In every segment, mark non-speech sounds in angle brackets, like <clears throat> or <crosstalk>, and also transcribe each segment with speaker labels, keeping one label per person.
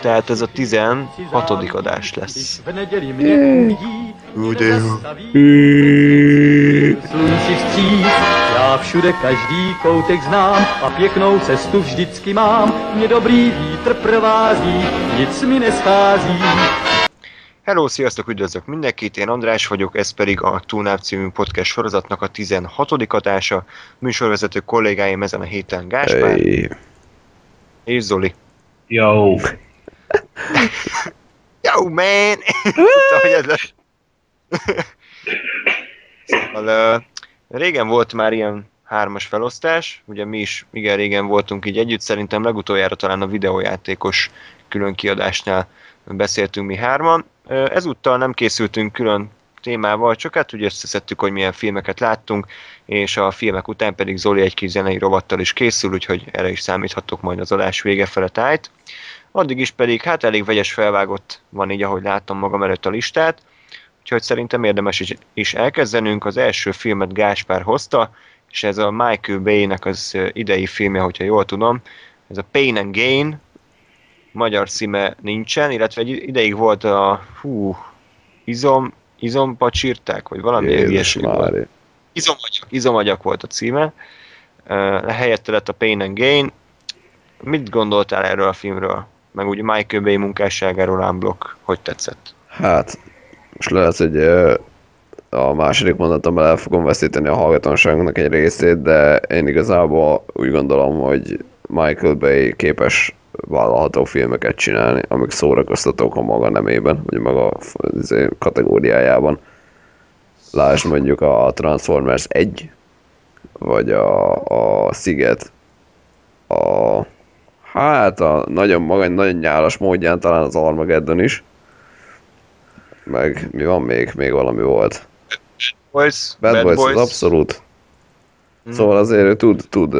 Speaker 1: Tehát ez a 16. adás lesz.
Speaker 2: Ú, de jó.
Speaker 3: Slunci vstříc, já všude každý koutek znám a pěknou cestu vždycky mám. Mě dobrý vítr provází, nic mi neschází.
Speaker 1: Hello, sziasztok, üdvözlök mindenkit, én András vagyok, ez pedig a Túlnáv című podcast sorozatnak a 16. adása. Műsorvezető kollégáim ezen a héten Gáspár
Speaker 2: Hey.
Speaker 1: és Zoli.
Speaker 4: Yo, <laughs>
Speaker 1: Yo, man! Tudtam, hogy ez lesz. szóval, uh, régen volt már ilyen hármas felosztás, ugye mi is igen régen voltunk így együtt, szerintem legutoljára talán a videójátékos külön kiadásnál beszéltünk mi hárman. Ezúttal nem készültünk külön témával, csak hát úgy összeszedtük, hogy milyen filmeket láttunk, és a filmek után pedig Zoli egy kis zenei rovattal is készül, úgyhogy erre is számíthatok majd az adás vége fele tájt. Addig is pedig hát elég vegyes felvágott van így, ahogy láttam magam előtt a listát, úgyhogy szerintem érdemes is, is elkezdenünk. Az első filmet Gáspár hozta, és ez a Michael Bay-nek az idei filmje, hogyha jól tudom. Ez a Pain and Gain, magyar címe nincsen, illetve egy ideig volt a hú, izom, izompacsírták, vagy valami ilyesmi volt. Izomagyak, izomagyak volt a címe. Uh, helyette lett a Pain and Gain. Mit gondoltál erről a filmről? Meg úgy Michael Bay munkásságáról unblock, hogy tetszett?
Speaker 2: Hát, most lehet, hogy a második mondatomban el fogom veszíteni a hallgatóságunknak egy részét, de én igazából úgy gondolom, hogy Michael Bay képes vállalható filmeket csinálni, amik szórakoztatók a maga nemében, vagy maga izé, kategóriájában. Lásd mondjuk a Transformers 1, vagy a, a Sziget, a hát a nagyon maga, nagyon nyálas módján talán az Armageddon is. Meg mi van még? Még valami volt.
Speaker 1: Boys,
Speaker 2: Bad, Boys, az abszolút.
Speaker 1: Mhm.
Speaker 2: Szóval azért ő tud, tud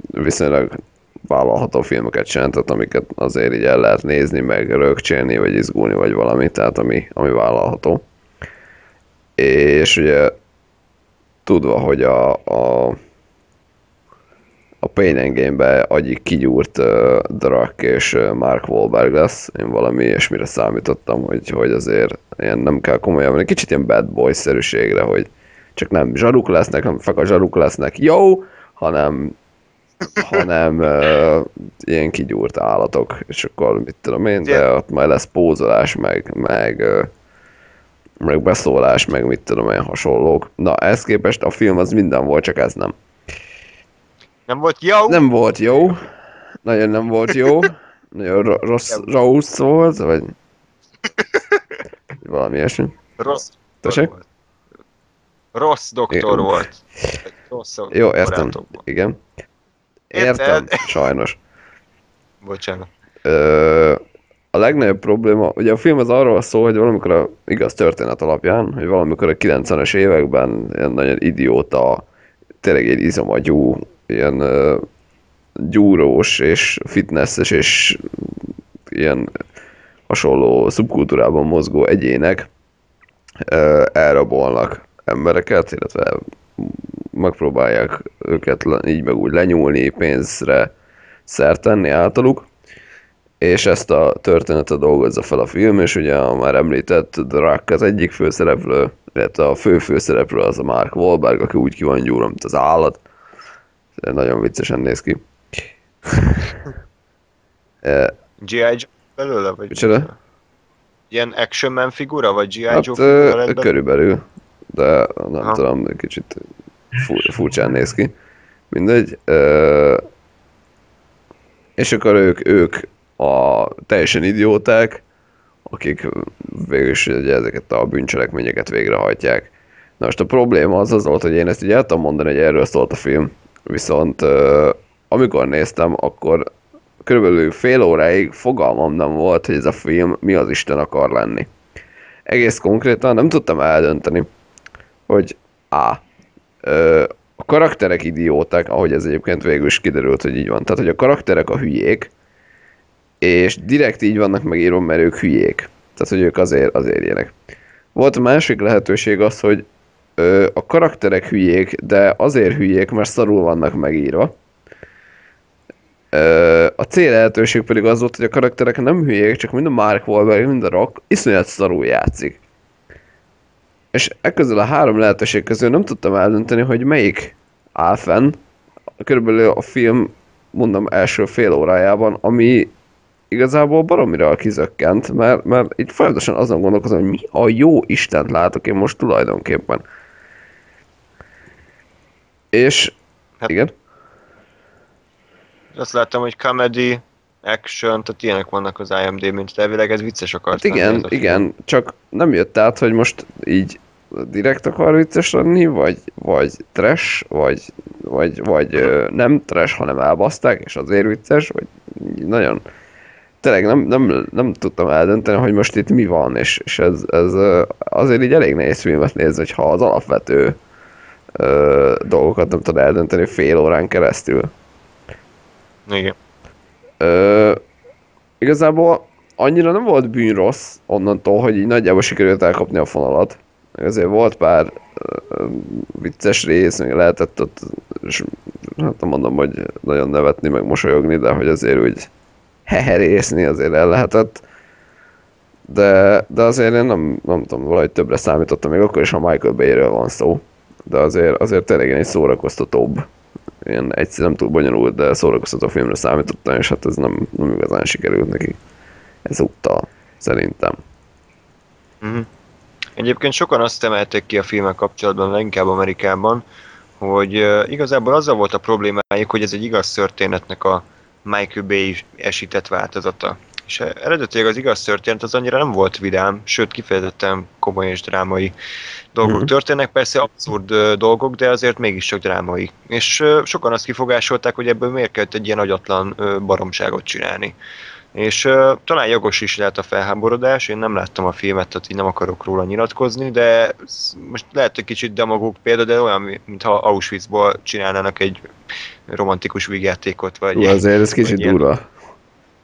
Speaker 2: viszonylag vállalható filmeket csinálni, tehát amiket azért így el lehet nézni, meg rögcsélni, vagy izgulni, vagy valami, tehát ami, ami vállalható. És ugye tudva, hogy a, a a Pain and Game-be agyig kigyúrt uh, Drak és Mark Wahlberg lesz. Én valami ilyesmire számítottam, hogy, hogy azért ilyen nem kell komolyan venni. Kicsit ilyen bad boy-szerűségre, hogy csak nem zsaruk lesznek, nem feka zsaruk lesznek, jó, hanem hanem uh, ilyen kigyúrt állatok, és akkor mit tudom én, de ott majd lesz pózolás, meg, meg, uh, meg beszólás, meg mit tudom én, hasonlók. Na, ehhez képest a film az minden volt, csak ez nem.
Speaker 1: Nem volt jó?
Speaker 2: Nem volt jó. Nagyon nem volt jó. <laughs> Nagyon ro- rossz, rossz volt, vagy valami ilyesmi.
Speaker 1: Rossz
Speaker 2: Tessék?
Speaker 1: volt. Rossz doktor
Speaker 2: Igen.
Speaker 1: volt. Rossz
Speaker 2: Jó, értem. Igen. Értem, sajnos.
Speaker 1: Bocsánat.
Speaker 2: Ö, a legnagyobb probléma, ugye a film az arról szól, hogy valamikor a igaz történet alapján, hogy valamikor a 90-es években ilyen nagyon idióta, tényleg egy izomagyú, ilyen ö, gyúrós és fitnesses és ilyen hasonló szubkultúrában mozgó egyének elrabolnak embereket, illetve megpróbálják őket így meg úgy lenyúlni, pénzre szert tenni általuk, és ezt a történetet dolgozza fel a film, és ugye a már említett Drak az egyik főszereplő, illetve a fő főszereplő az a Mark Wahlberg, aki úgy ki van gyúrva, mint az állat. Nagyon viccesen néz ki. <laughs> Eh,
Speaker 1: G.I. Joe belőle? Vagy
Speaker 2: Micsoda?
Speaker 1: Ilyen action man figura? Vagy G.I.
Speaker 2: Hát
Speaker 1: Joe belőle?
Speaker 2: körülbelül, de nem
Speaker 1: Aha.
Speaker 2: tudom, kicsit fu- <laughs> furcsán néz ki. Mindegy. Ö, és akkor ők, ők a teljesen idióták, akik végül is ugye ezeket a bűncselekményeket végrehajtják. Na most a probléma az az volt, hogy én ezt így el tudom mondani, hogy erről szólt a film, viszont amikor néztem, akkor körülbelül fél óráig fogalmam nem volt, hogy ez a film mi az Isten akar lenni. Egész konkrétan nem tudtam eldönteni, hogy. Ö, a karakterek idióták, ahogy ez egyébként végül is kiderült, hogy így van. Tehát, hogy a karakterek a hülyék, és direkt így vannak megírva, mert ők hülyék. Tehát, hogy ők azért, azért ilyenek. Volt a másik lehetőség az, hogy a karakterek hülyék, de azért hülyék, mert szarul vannak megírva. A cél lehetőség pedig az volt, hogy a karakterek nem hülyék, csak mind a Mark Wahlberg, mind a Rock iszonyat szarul játszik. És ekközül a három lehetőség közül nem tudtam eldönteni, hogy melyik áll fenn, körülbelül a film, mondom, első fél órájában, ami igazából baromira kizökkent, mert, mert így folyamatosan azon gondolkozom, hogy mi a jó Istent látok én most tulajdonképpen. És,
Speaker 1: Hát-
Speaker 2: igen,
Speaker 1: Azt láttam, hogy comedy, action, tehát ilyenek vannak az IMD-ben, tehát elvileg ez vicces akart
Speaker 2: hát igen, igen, csak nem jött át, hogy most így direkt akar vicces lenni, vagy, vagy trash, vagy, vagy, vagy ö, nem trash, hanem elbaszták, és azért vicces, vagy nagyon tényleg nem, nem, nem tudtam eldönteni, hogy most itt mi van, és, és ez, ez azért így elég nehéz filmet nézni, hogyha az alapvető ö, dolgokat nem tudod eldönteni fél órán keresztül.
Speaker 1: Igen.
Speaker 2: Igazából annyira nem volt bűn rossz onnantól, hogy így nagyjából sikerült elkapni a fonalat. Azért volt pár ö, vicces rész, meg lehetett ott, és hát nem mondom, hogy nagyon nevetni, meg mosolyogni, de hogy azért úgy heherészni azért el lehetett. De, de azért én nem, nem tudom, valahogy többre számítottam, még akkor is, ha Michael Bay-ről van szó. De azért, azért tényleg egy szórakoztatóbb ilyen egyszer nem túl bonyolult, de szórakoztató filmre számítottam, és hát ez nem, nem igazán sikerült neki ezúttal, szerintem.
Speaker 1: Uh-huh. Egyébként sokan azt emelték ki a filmek kapcsolatban, leginkább Amerikában, hogy uh, igazából azzal volt a problémájuk, hogy ez egy igaz történetnek a Michael Bay esített változata. És eredetileg az igaz történet az annyira nem volt vidám, sőt kifejezetten komoly és drámai dolgok
Speaker 2: Mhm.
Speaker 1: történnek, persze abszurd dolgok, de azért mégiscsak drámai. És sokan azt kifogásolták, hogy ebből miért kellett egy ilyen agyatlan baromságot csinálni. És uh, talán jogos is lehet a felháborodás, én nem láttam a filmet, tehát így nem akarok róla nyilatkozni, de most lehet, hogy kicsit demagóg példa, de olyan, mintha Auschwitzból csinálnának egy romantikus vígjátékot, vagy,
Speaker 2: Hú, azért ez kicsit
Speaker 1: vagy ilyen-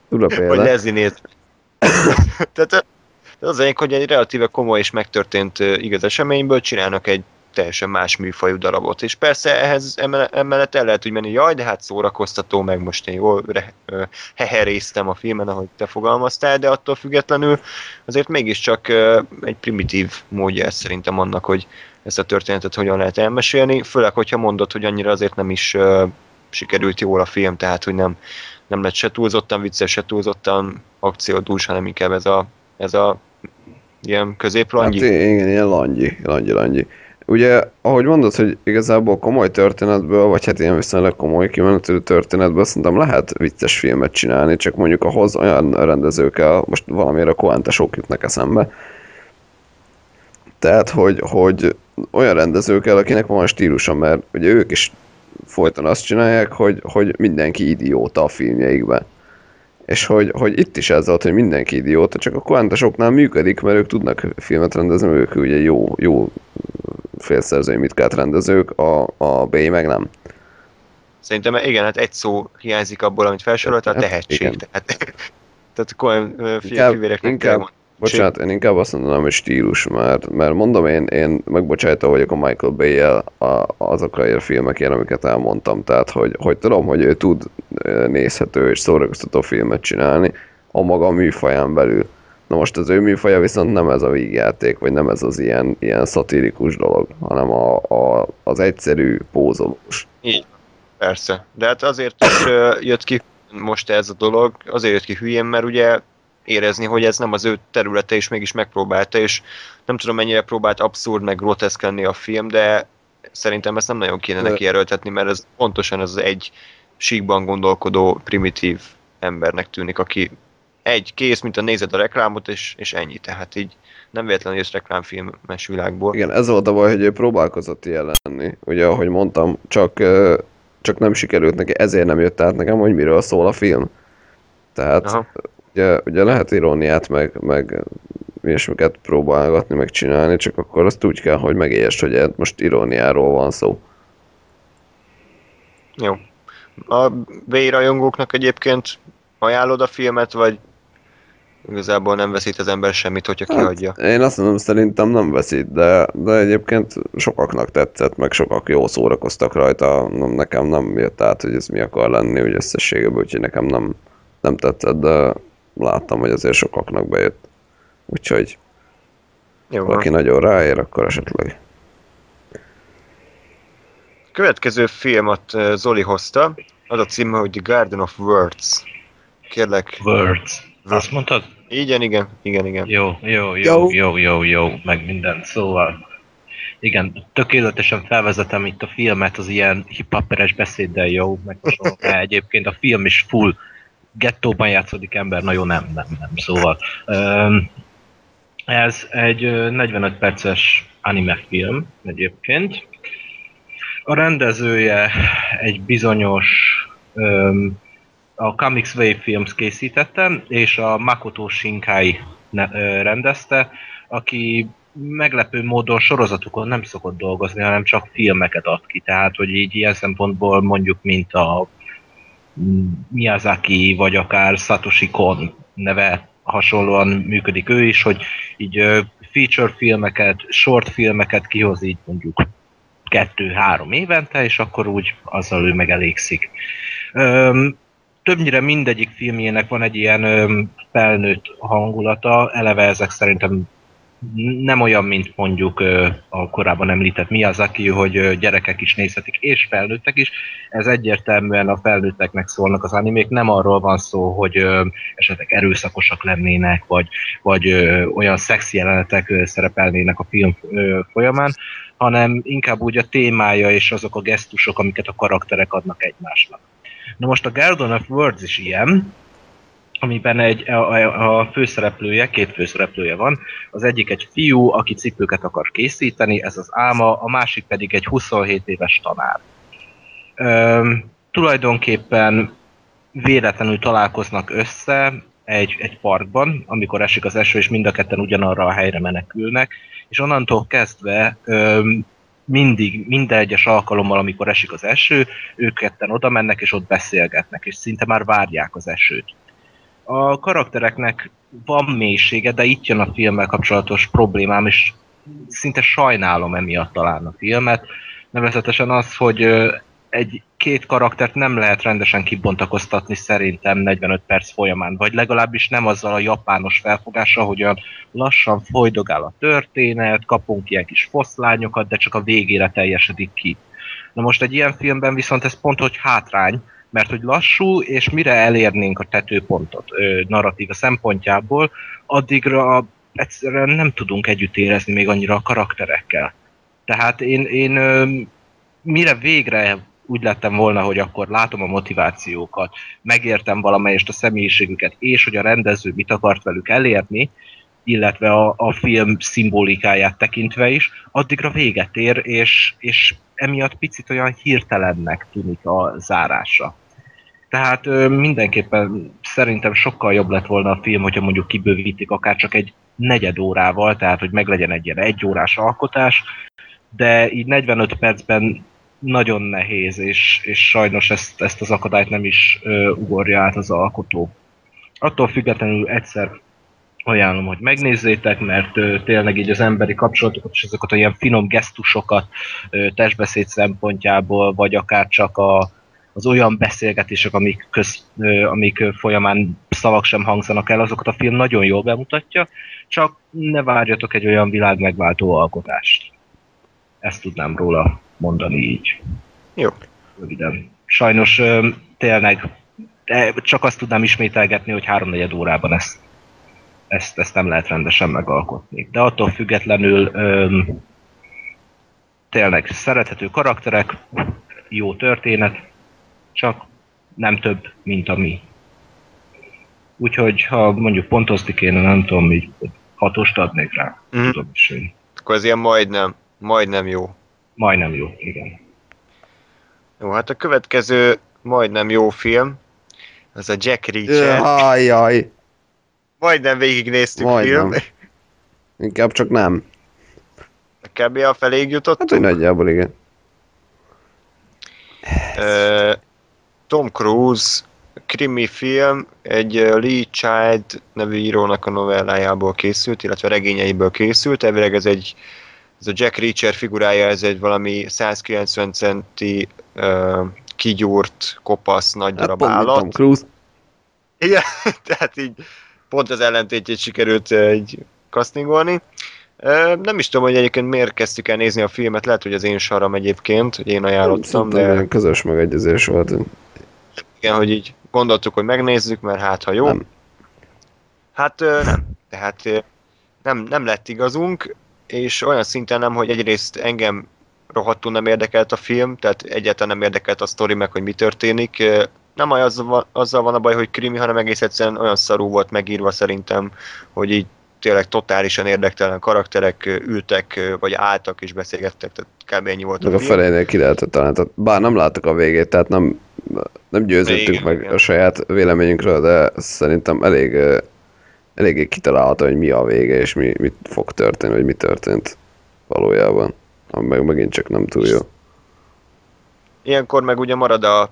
Speaker 2: durva. Durva
Speaker 1: vagy
Speaker 2: példa.
Speaker 1: lezinét. <coughs> Tehát az egyik, hogy egy relatíve komoly és megtörtént igaz eseményből csinálnak egy teljesen más műfajú darabot. És persze ehhez emellett el lehet úgy menni, jaj, de hát szórakoztató, meg most én jól re, ö, heheréztem a filmen, ahogy te fogalmaztál, de attól függetlenül azért mégiscsak egy primitív módja ez szerintem annak, hogy ezt a történetet hogyan lehet elmesélni, főleg, hogyha mondod, hogy annyira azért nem is sikerült jól a film, tehát hogy nem, nem lett se túlzottan vicces, se túlzottan akciódús, hanem inkább ez a, ez a ilyen középlangyi.
Speaker 2: Hát igen, ilyen langyi, langyi, langyi. Ugye, ahogy mondod, hogy igazából komoly történetből, vagy hát ilyen viszonylag komoly kimenetű történetből szerintem lehet vicces filmet csinálni, csak mondjuk ahhoz olyan rendezőkkel, most valamiért a Coentesok jutnak eszembe, tehát, hogy, hogy olyan rendezőkkel, akinek van stílusa, mert ugye ők is folyton azt csinálják, hogy, hogy mindenki idióta a filmjeikben. És hogy, hogy itt is ez volt, hogy mindenki idióta, csak a Quantesoknál működik, mert ők tudnak filmet rendezni, ők ugye jó, jó félszerzői mitkát rendezők, a, a B meg nem.
Speaker 1: Szerintem igen, hát egy szó hiányzik abból, amit felsorolt, a
Speaker 2: Hát,
Speaker 1: tehetség.
Speaker 2: igen.
Speaker 1: Tehát, <laughs> tehát akkor
Speaker 2: Inkább-
Speaker 1: fivéreknek kell mondani.
Speaker 2: Bocsánat, én inkább azt mondanám, hogy stílus, mert, mert mondom, én, én megbocsájtó vagyok a Michael bay a, azokra a filmekért, amiket elmondtam. Tehát, hogy, hogy tudom, hogy ő tud nézhető és szórakoztató filmet csinálni a maga műfaján belül. Na most az ő műfaja viszont nem ez a vígjáték, vagy nem ez az ilyen, ilyen szatirikus dolog, hanem a, a, az egyszerű pózolós.
Speaker 1: Így, persze. De hát azért is jött ki most ez a dolog, azért jött ki hülyén, mert ugye érezni, hogy ez nem az ő területe, és mégis megpróbálta, és nem tudom mennyire próbált abszurd, meg groteszk lenni a film, de szerintem ezt nem nagyon kéne neki erőltetni, mert ez pontosan ez az egy síkban gondolkodó, primitív embernek tűnik, aki egy kész, mint a nézed a reklámot, és, és ennyi. Tehát így nem véletlenül jössz reklámfilmes világból.
Speaker 2: Igen, ez volt a baj, hogy ő próbálkozott ilyen lenni. Ugye, ahogy mondtam, csak, csak nem sikerült neki, ezért nem jött át nekem, hogy miről szól a film. Tehát
Speaker 1: Aha.
Speaker 2: Ugye, ugye lehet iróniát, meg, meg ilyesmiket próbálgatni, meg csinálni, csak akkor azt úgy kell, hogy megértsd, hogy most iróniáról van szó.
Speaker 1: igazából nem veszít az ember semmit, hogyha kihagyja.
Speaker 2: Hát, én azt mondom, szerintem nem veszít, de, de egyébként sokaknak tetszett, meg sokak jó szórakoztak rajta. Nem, nekem nem jött át, hogy ez mi akar lenni úgy összességében, úgyhogy nekem nem, nem tetszett, de láttam, hogy azért sokaknak bejött. Úgyhogy
Speaker 1: Jó,
Speaker 2: valaki nagyon ráér, akkor esetleg.
Speaker 1: Következő filmet ö, Zoli hozta, az a címe, hogy The Garden of Words. Kérlek,
Speaker 4: Words. Azt mondtad?
Speaker 1: igen, igen, igen, igen.
Speaker 4: Jó, jó,
Speaker 2: Jó.
Speaker 4: jó, jó, jó, meg minden. Szóval, igen, tökéletesen felvezetem itt a filmet az ilyen hiphoperes beszéddel jó, meg hasonló, egyébként a film is full gettóban játszódik ember, na jó, nem, nem, nem, szóval. Ez egy ö, 45 perces anime film egyébként. A rendezője egy bizonyos a Comics Wave Films készítette, és a Makoto Shinkai rendezte, aki meglepő módon sorozatokon nem szokott dolgozni, hanem csak filmeket ad ki. Tehát, hogy így ilyen szempontból mondjuk, mint a Miyazaki, vagy akár Satoshi Kon neve hasonlóan működik ő is, hogy így feature filmeket, short filmeket kihoz így mondjuk kettő-három évente, és akkor úgy azzal ő megelégszik. Öm, többnyire mindegyik filmjének van egy ilyen öm, felnőtt hangulata, eleve ezek szerintem nem olyan, mint mondjuk a korábban említett Miyazaki, hogy gyerekek is nézhetik, és felnőttek is. Ez egyértelműen a felnőtteknek szólnak az animék, nem arról van szó, hogy esetleg erőszakosak lennének, vagy, vagy olyan szexi jelenetek szerepelnének a film folyamán, hanem inkább úgy a témája és azok a gesztusok, amiket a karakterek adnak egymásnak. Na most a Garden of Words is ilyen, amiben egy, a, a, főszereplője, két főszereplője van, az egyik egy fiú, aki cipőket akar készíteni, ez az álma, a másik pedig egy 27 éves tanár. Üm, tulajdonképpen véletlenül találkoznak össze egy, egy parkban, amikor esik az eső, és mind a ketten ugyanarra a helyre menekülnek, és onnantól kezdve öm, mindig, minden egyes alkalommal, amikor esik az eső, ők ketten oda mennek, és ott beszélgetnek, és szinte már várják az esőt. A karaktereknek van mélysége, de itt jön a filmmel kapcsolatos problémám, és szinte sajnálom emiatt talán a filmet. Nevezetesen az, hogy egy két karaktert nem lehet rendesen kibontakoztatni szerintem 45 perc folyamán, vagy legalábbis nem azzal a japános felfogással, hogy olyan lassan folydogál a történet, kapunk ilyen kis foszlányokat, de csak a végére teljesedik ki. Na most egy ilyen filmben viszont ez pont, hogy hátrány, mert hogy lassú, és mire elérnénk a tetőpontot ö, narratíva szempontjából, addigra egyszerűen nem tudunk együtt érezni még annyira a karakterekkel. Tehát én, én ö, mire végre úgy lettem volna, hogy akkor látom a motivációkat, megértem valamelyest a személyiségüket, és hogy a rendező mit akart velük elérni, illetve a, a film szimbolikáját tekintve is, addigra véget ér, és, és emiatt picit olyan hirtelennek tűnik a zárása. Tehát ö, mindenképpen szerintem sokkal jobb lett volna a film, hogyha mondjuk kibővítik akár csak egy negyed órával, tehát hogy meglegyen egy ilyen egyórás alkotás, de így 45 percben nagyon nehéz, és, és sajnos ezt, ezt az akadályt nem is ö, ugorja át az alkotó. Attól függetlenül egyszer ajánlom, hogy megnézzétek, mert ö, tényleg így az emberi kapcsolatokat és azokat a ilyen finom gesztusokat ö, testbeszéd szempontjából, vagy akár csak a, az olyan beszélgetések, amik, köz, amik folyamán szavak sem hangzanak el, azokat a film nagyon jól bemutatja, csak ne várjatok egy olyan világ megváltó alkotást. Ezt tudnám róla mondani így.
Speaker 1: Jó.
Speaker 4: Röviden. Sajnos tényleg de csak azt tudnám ismételgetni, hogy háromnegyed órában ezt, ezt, ezt nem lehet rendesen megalkotni. De attól függetlenül öm, tényleg szerethető karakterek, jó történet, csak nem több, mint a mi. Úgyhogy ha mondjuk pontozni kéne, nem tudom, így hatost adnék rá. Mm. Tudom is én.
Speaker 1: Akkor ez ilyen majdnem, majdnem jó.
Speaker 4: Majdnem jó, igen.
Speaker 1: Jó, hát a következő majdnem jó film, az a Jack Reacher.
Speaker 2: Ajjaj,
Speaker 1: Majdnem végignéztük
Speaker 2: Majdnem.
Speaker 1: film.
Speaker 2: inkább csak nem.
Speaker 1: Kb. a feléig
Speaker 2: Hát, hogy
Speaker 1: jutottunk.
Speaker 2: nagyjából igen.
Speaker 1: Ö, Tom Cruise krimi film, egy ö, Lee Child nevű írónak a novellájából készült, illetve regényeiből készült. Elvileg ez egy ez a Jack Reacher figurája, ez egy valami 190 centi ö, kigyúrt, kopasz, nagy
Speaker 2: Hát
Speaker 1: darab
Speaker 2: mint
Speaker 1: állat.
Speaker 2: Tom Cruise.
Speaker 1: Igen, <laughs> tehát így pont az ellentétjét sikerült ö, így castingolni. Ö, Nem is tudom, hogy egyébként miért kezdtük el nézni a filmet, lehet, hogy az én saram egyébként, hogy én ajánlottam,
Speaker 2: Szerintem
Speaker 1: de
Speaker 2: közös megegyezés volt.
Speaker 1: Igen, hogy így gondoltuk, hogy megnézzük, mert hát ha jó.
Speaker 2: Nem.
Speaker 1: Hát nem. Tehát nem, nem lett igazunk, és olyan szinten nem, hogy egyrészt engem rohadtul nem érdekelt a film, tehát egyáltalán nem érdekelt a sztori meg, hogy mi történik. Nem azzal van, azzal van a baj, hogy krimi, hanem egész egyszerűen olyan szarú volt megírva szerintem, hogy így tényleg totálisan érdektelen karakterek ültek, vagy álltak és beszélgettek, tehát kb. ennyi volt
Speaker 2: Meg
Speaker 1: a
Speaker 2: a felénél ki lehetett talán. Tehát, bár nem láttuk a végét, tehát nem, nem győzöttük
Speaker 1: Igen,
Speaker 2: meg
Speaker 1: igen.
Speaker 2: a saját véleményünkről, de szerintem elég, eléggé kitalálható, hogy mi a vége, és mi, mit fog történni, vagy mi történt valójában. Ami meg megint csak nem túl jó.
Speaker 1: Ilyenkor meg ugye marad a,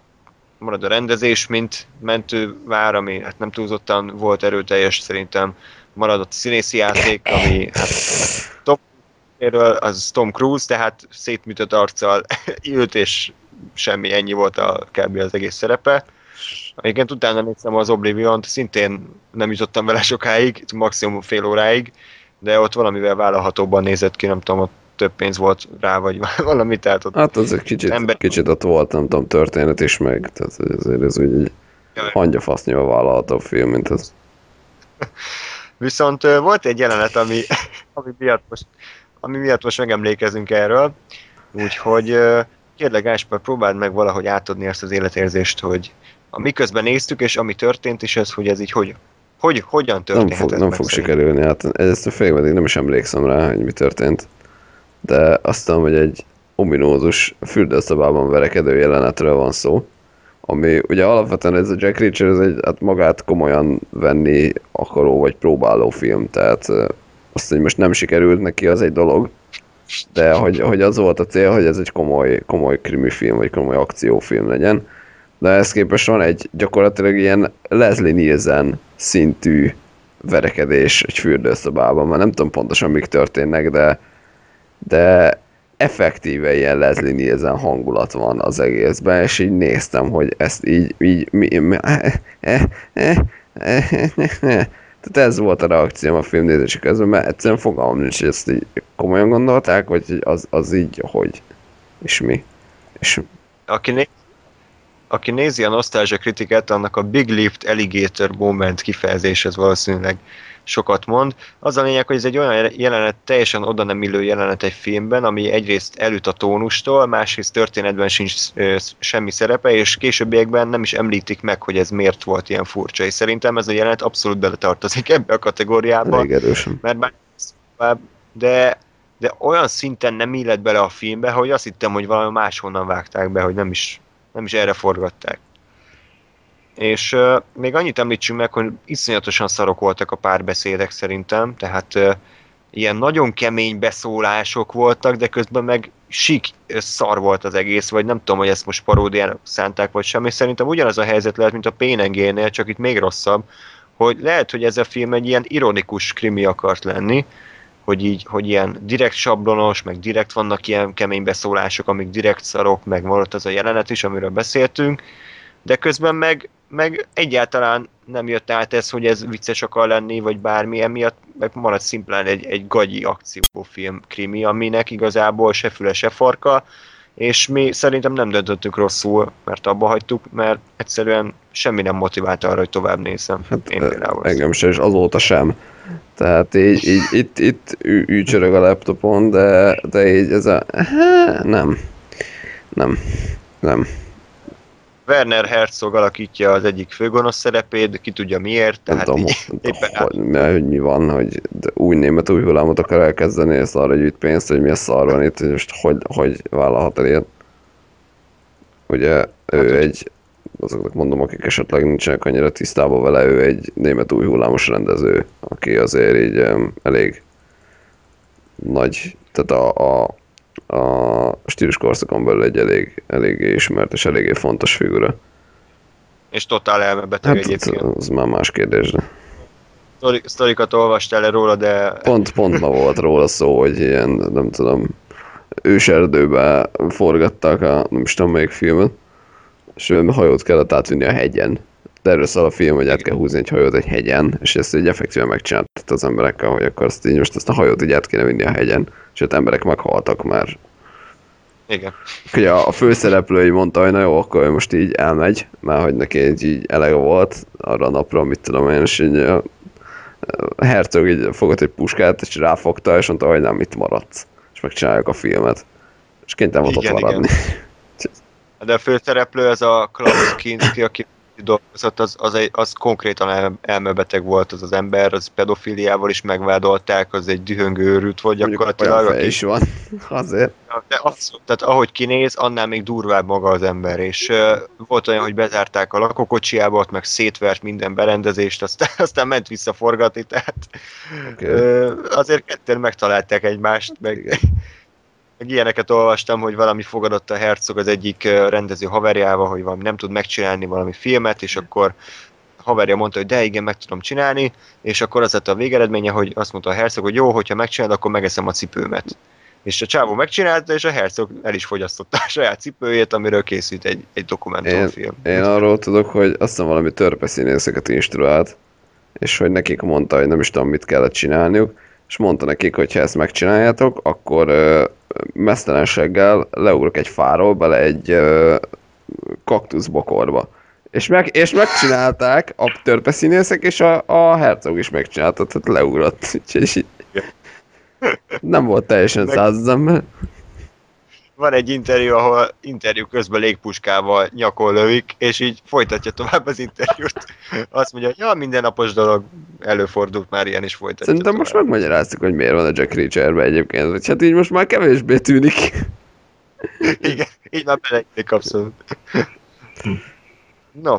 Speaker 1: marad a rendezés, mint mentővár, ami hát nem túlzottan volt erőteljes szerintem. Maradott a színészi játék, ami hát Tom Cruise-ről, az Tom Cruise, tehát szétműtött arccal ült, és semmi, ennyi volt a kb. az egész szerepe. Egyébként utána néztem az Oblivion-t, szintén nem jutottam vele sokáig, maximum fél óráig, de ott valamivel vállalhatóban nézett ki, nem tudom, ott több pénz volt rá, vagy valami, tehát ott
Speaker 2: Hát az egy kicsit,
Speaker 1: Ember-
Speaker 2: kicsit ott volt, nem tudom, történet is meg, tehát ezért ez úgy egy
Speaker 1: Jaj.
Speaker 2: hangyafasznyval vállalható film, mint az.
Speaker 1: Viszont volt egy jelenet, ami, ami, miatt most, ami miatt most megemlékezünk erről, úgyhogy kérlek Gáspár, próbáld meg valahogy átadni ezt az életérzést, hogy a miközben néztük, és ami történt, és ez, hogy ez így hogy, hogy hogyan
Speaker 2: Nem
Speaker 1: történhetett
Speaker 2: fog, nem fog
Speaker 1: szerintem?
Speaker 2: sikerülni, hát ezt a fél meddig nem is emlékszem rá, hogy mi történt. De azt tudom, hogy egy ominózus fürdőszobában verekedő jelenetről van szó, ami ugye alapvetően ez a Jack Reacher, ez egy hát magát komolyan venni akaró vagy próbáló film, tehát azt, hogy most nem sikerült neki, az egy dolog, de hogy, hogy az volt a cél, hogy ez egy komoly, komoly krimi film, vagy komoly akciófilm legyen. De ehhez képest van egy gyakorlatilag ilyen Leslie Nielsen szintű verekedés egy fürdőszobában, mert nem tudom pontosan mik történnek, de, de effektíve ilyen Leslie Nielsen hangulat van az egészben, és így néztem, hogy ezt így, így mi, mi, eh, eh, eh, eh, eh, eh. Tehát ez volt a reakcióm a film nézése közben, mert egyszerűen fogalmam nincs, hogy ezt így komolyan gondolták, vagy hogy az, az így, hogy, és mi. És
Speaker 1: Aki, né- aki nézi a Nostalgia kritikát, annak a Big Lift Alligator Moment kifejezés, ez valószínűleg sokat mond. Az a lényeg, hogy ez egy olyan jelenet, teljesen oda nem illő jelenet egy filmben, ami egyrészt elüt a tónustól, másrészt történetben sincs semmi szerepe, és későbbiekben nem is említik meg, hogy ez miért volt ilyen furcsa. És szerintem ez a jelenet abszolút beletartozik ebbe a kategóriába
Speaker 2: elég erősen.
Speaker 1: mert tovább, de, de olyan szinten nem illet bele a filmbe, hogy azt hittem, hogy valami máshonnan vágták be, hogy nem is, nem is erre forgatták. És uh, még annyit említsünk meg, hogy iszonyatosan szarok voltak a párbeszédek szerintem, tehát uh, ilyen nagyon kemény beszólások voltak, de közben meg sik szar volt az egész, vagy nem tudom, hogy ezt most paródiának szánták, vagy sem, és szerintem ugyanaz a helyzet lehet, mint a PNG-nél, csak itt még rosszabb, hogy lehet, hogy ez a film egy ilyen ironikus krimi akart lenni, hogy így, hogy ilyen direkt sablonos, meg direkt vannak ilyen kemény beszólások, amik direkt szarok, meg volt az a jelenet is, amiről beszéltünk, de közben meg, meg egyáltalán nem jött át ez, hogy ez vicces akar lenni, vagy bármi, emiatt meg marad szimplán egy, egy gagyi akciófilm krimi, aminek igazából se füle, se farka, és mi szerintem nem döntöttük rosszul, mert abba hagytuk, mert egyszerűen semmi nem motivált arra, hogy tovább nézem.
Speaker 2: Hát
Speaker 1: Én például.
Speaker 2: engem sem, és azóta sem. Tehát így, így itt, itt ücsörög a laptopon, de, de így ez a... há, Nem. Nem. Nem.
Speaker 1: Werner Herzog alakítja az egyik főgonosz szerepét, ki tudja miért,
Speaker 2: Nem
Speaker 1: tehát
Speaker 2: tudom,
Speaker 1: így, <laughs> éppen
Speaker 2: hogy, mi, hogy mi van, hogy új német új hullámot akar elkezdeni, és arra gyűjt pénzt, hogy mi a szar van itt, hogy most hogy, hogy vállalhat el ilyet. Ugye ő
Speaker 1: Hát, hogy-
Speaker 2: egy, azoknak mondom, akik esetleg nincsenek annyira tisztában vele, ő egy német új hullámos rendező, aki azért így em, elég nagy, tehát a, a, a stílus korszakon belül egy elég, eléggé ismert és eléggé fontos figura.
Speaker 1: és totál elmebeteg
Speaker 2: Hát
Speaker 1: egyébként.
Speaker 2: az, az már más kérdés, de
Speaker 1: Sztori, sztorikat olvastál le róla, de
Speaker 2: pont, pont ma volt róla szó, hogy ilyen, nem tudom, őserdőbe forgattak a, nem is tudom melyik filmet, és hajót kellett átvinni a hegyen. De erről szól a film, hogy át kell húzni egy hajót egy hegyen, és ezt így effektíven megcsináltat az emberekkel, hogy akkor azt így most ezt a hajót így át kéne vinni a hegyen, ott emberek meghaltak már.
Speaker 1: igen.
Speaker 2: Ugye a, a főszereplő így mondta, hogy na jó, akkor most így elmegy, mert hogy neki így, így elege volt arra a napra, mit tudom én, és így a, a herceg így fogott egy puskát, és ráfogta, és mondta, hogy nem, itt maradsz. És megcsináljuk a filmet. És kénytelen volt ott
Speaker 1: Igen,
Speaker 2: maradni.
Speaker 1: De a főszereplő, ez a Klaus Kinski, aki dolgozott, az, az, egy, az konkrétan el, elmebeteg volt az az ember, az pedofiliával is megvádolták, az egy dühöngő őrült volt gyakorlatilag. aki-
Speaker 2: is van. <laughs> Azért.
Speaker 1: De az, tehát ahogy kinéz, annál még durvább maga az ember, és uh, volt olyan, hogy bezárták a lakókocsiába, ott meg szétvert minden berendezést, aztán, <laughs> aztán ment vissza forgatni, tehát
Speaker 2: Oké.
Speaker 1: uh, azért ketten megtalálták egymást, meg, meg ilyeneket olvastam, hogy valami fogadott a hercog az egyik rendező haverjával, hogy valami nem tud megcsinálni valami filmet, és akkor haverja mondta, hogy de igen, meg tudom csinálni, és akkor az lett a végeredménye, hogy azt mondta a hercog, hogy jó, hogyha megcsinálod, akkor megeszem a cipőmet. És a csávó megcsinálta, és a hercog el is fogyasztotta a saját cipőjét, amiről készült egy, egy dokumentumfilm.
Speaker 2: Én arról tudok, hogy azt hiszem valami törpe színészeket instruált, és hogy nekik mondta, hogy nem is tudom, mit kellett csinálniuk, és mondta nekik, hogy ha ezt megcsináljátok, akkor mesztelenséggel leugrok egy fáról bele egy ö, kaktuszbokorba. És, meg, és megcsinálták a törpe színészek, és a, a hercog is megcsinálta, tehát leugrott. Úgyhogy nem volt teljesen
Speaker 1: Meg-
Speaker 2: száz az ember.
Speaker 1: Van egy interjú, ahol interjú közben légpuskával nyakon lövik, és így folytatja tovább az interjút. Azt mondja, hogy ja, mindennapos dolog, előfordult már ilyen, is folytatja
Speaker 2: Szerintem most
Speaker 1: tovább.
Speaker 2: megmagyaráztuk, hogy miért van a Jack Reacher-be egyébként. Vagy hát így most már kevésbé tűnik.
Speaker 1: Igen, így már beleillik abszolút. No,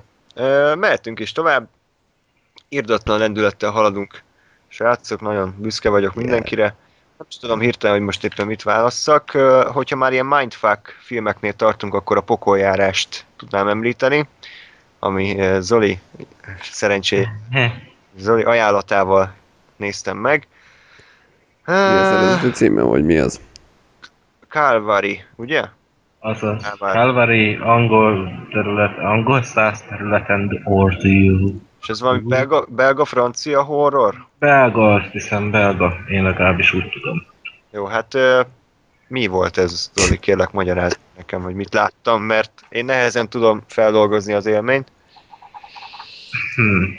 Speaker 1: mehetünk is tovább. Irdatlan lendülettel haladunk. Srácok, nagyon büszke vagyok mindenkire. Nem is tudom hirtelen, hogy most éppen mit válasszak. Hogyha már ilyen mindfuck filmeknél tartunk, akkor a pokoljárást tudnám említeni, ami Zoli szerencsé Zoli ajánlatával néztem meg.
Speaker 2: Mi az eredeti címe, vagy mi az?
Speaker 1: Calvary, ugye?
Speaker 4: Azaz,
Speaker 1: Calvary.
Speaker 4: Calvary angol terület, angol száz területen Ordeal.
Speaker 1: És ez valami belga, belga-francia horror?
Speaker 4: Belga, azt hiszem belga, én legalábbis úgy tudom.
Speaker 1: Jó, hát mi volt ez, Zoli, kérlek magyarázd nekem, hogy mit láttam, mert én nehezen tudom feldolgozni az élményt.
Speaker 4: Hmm.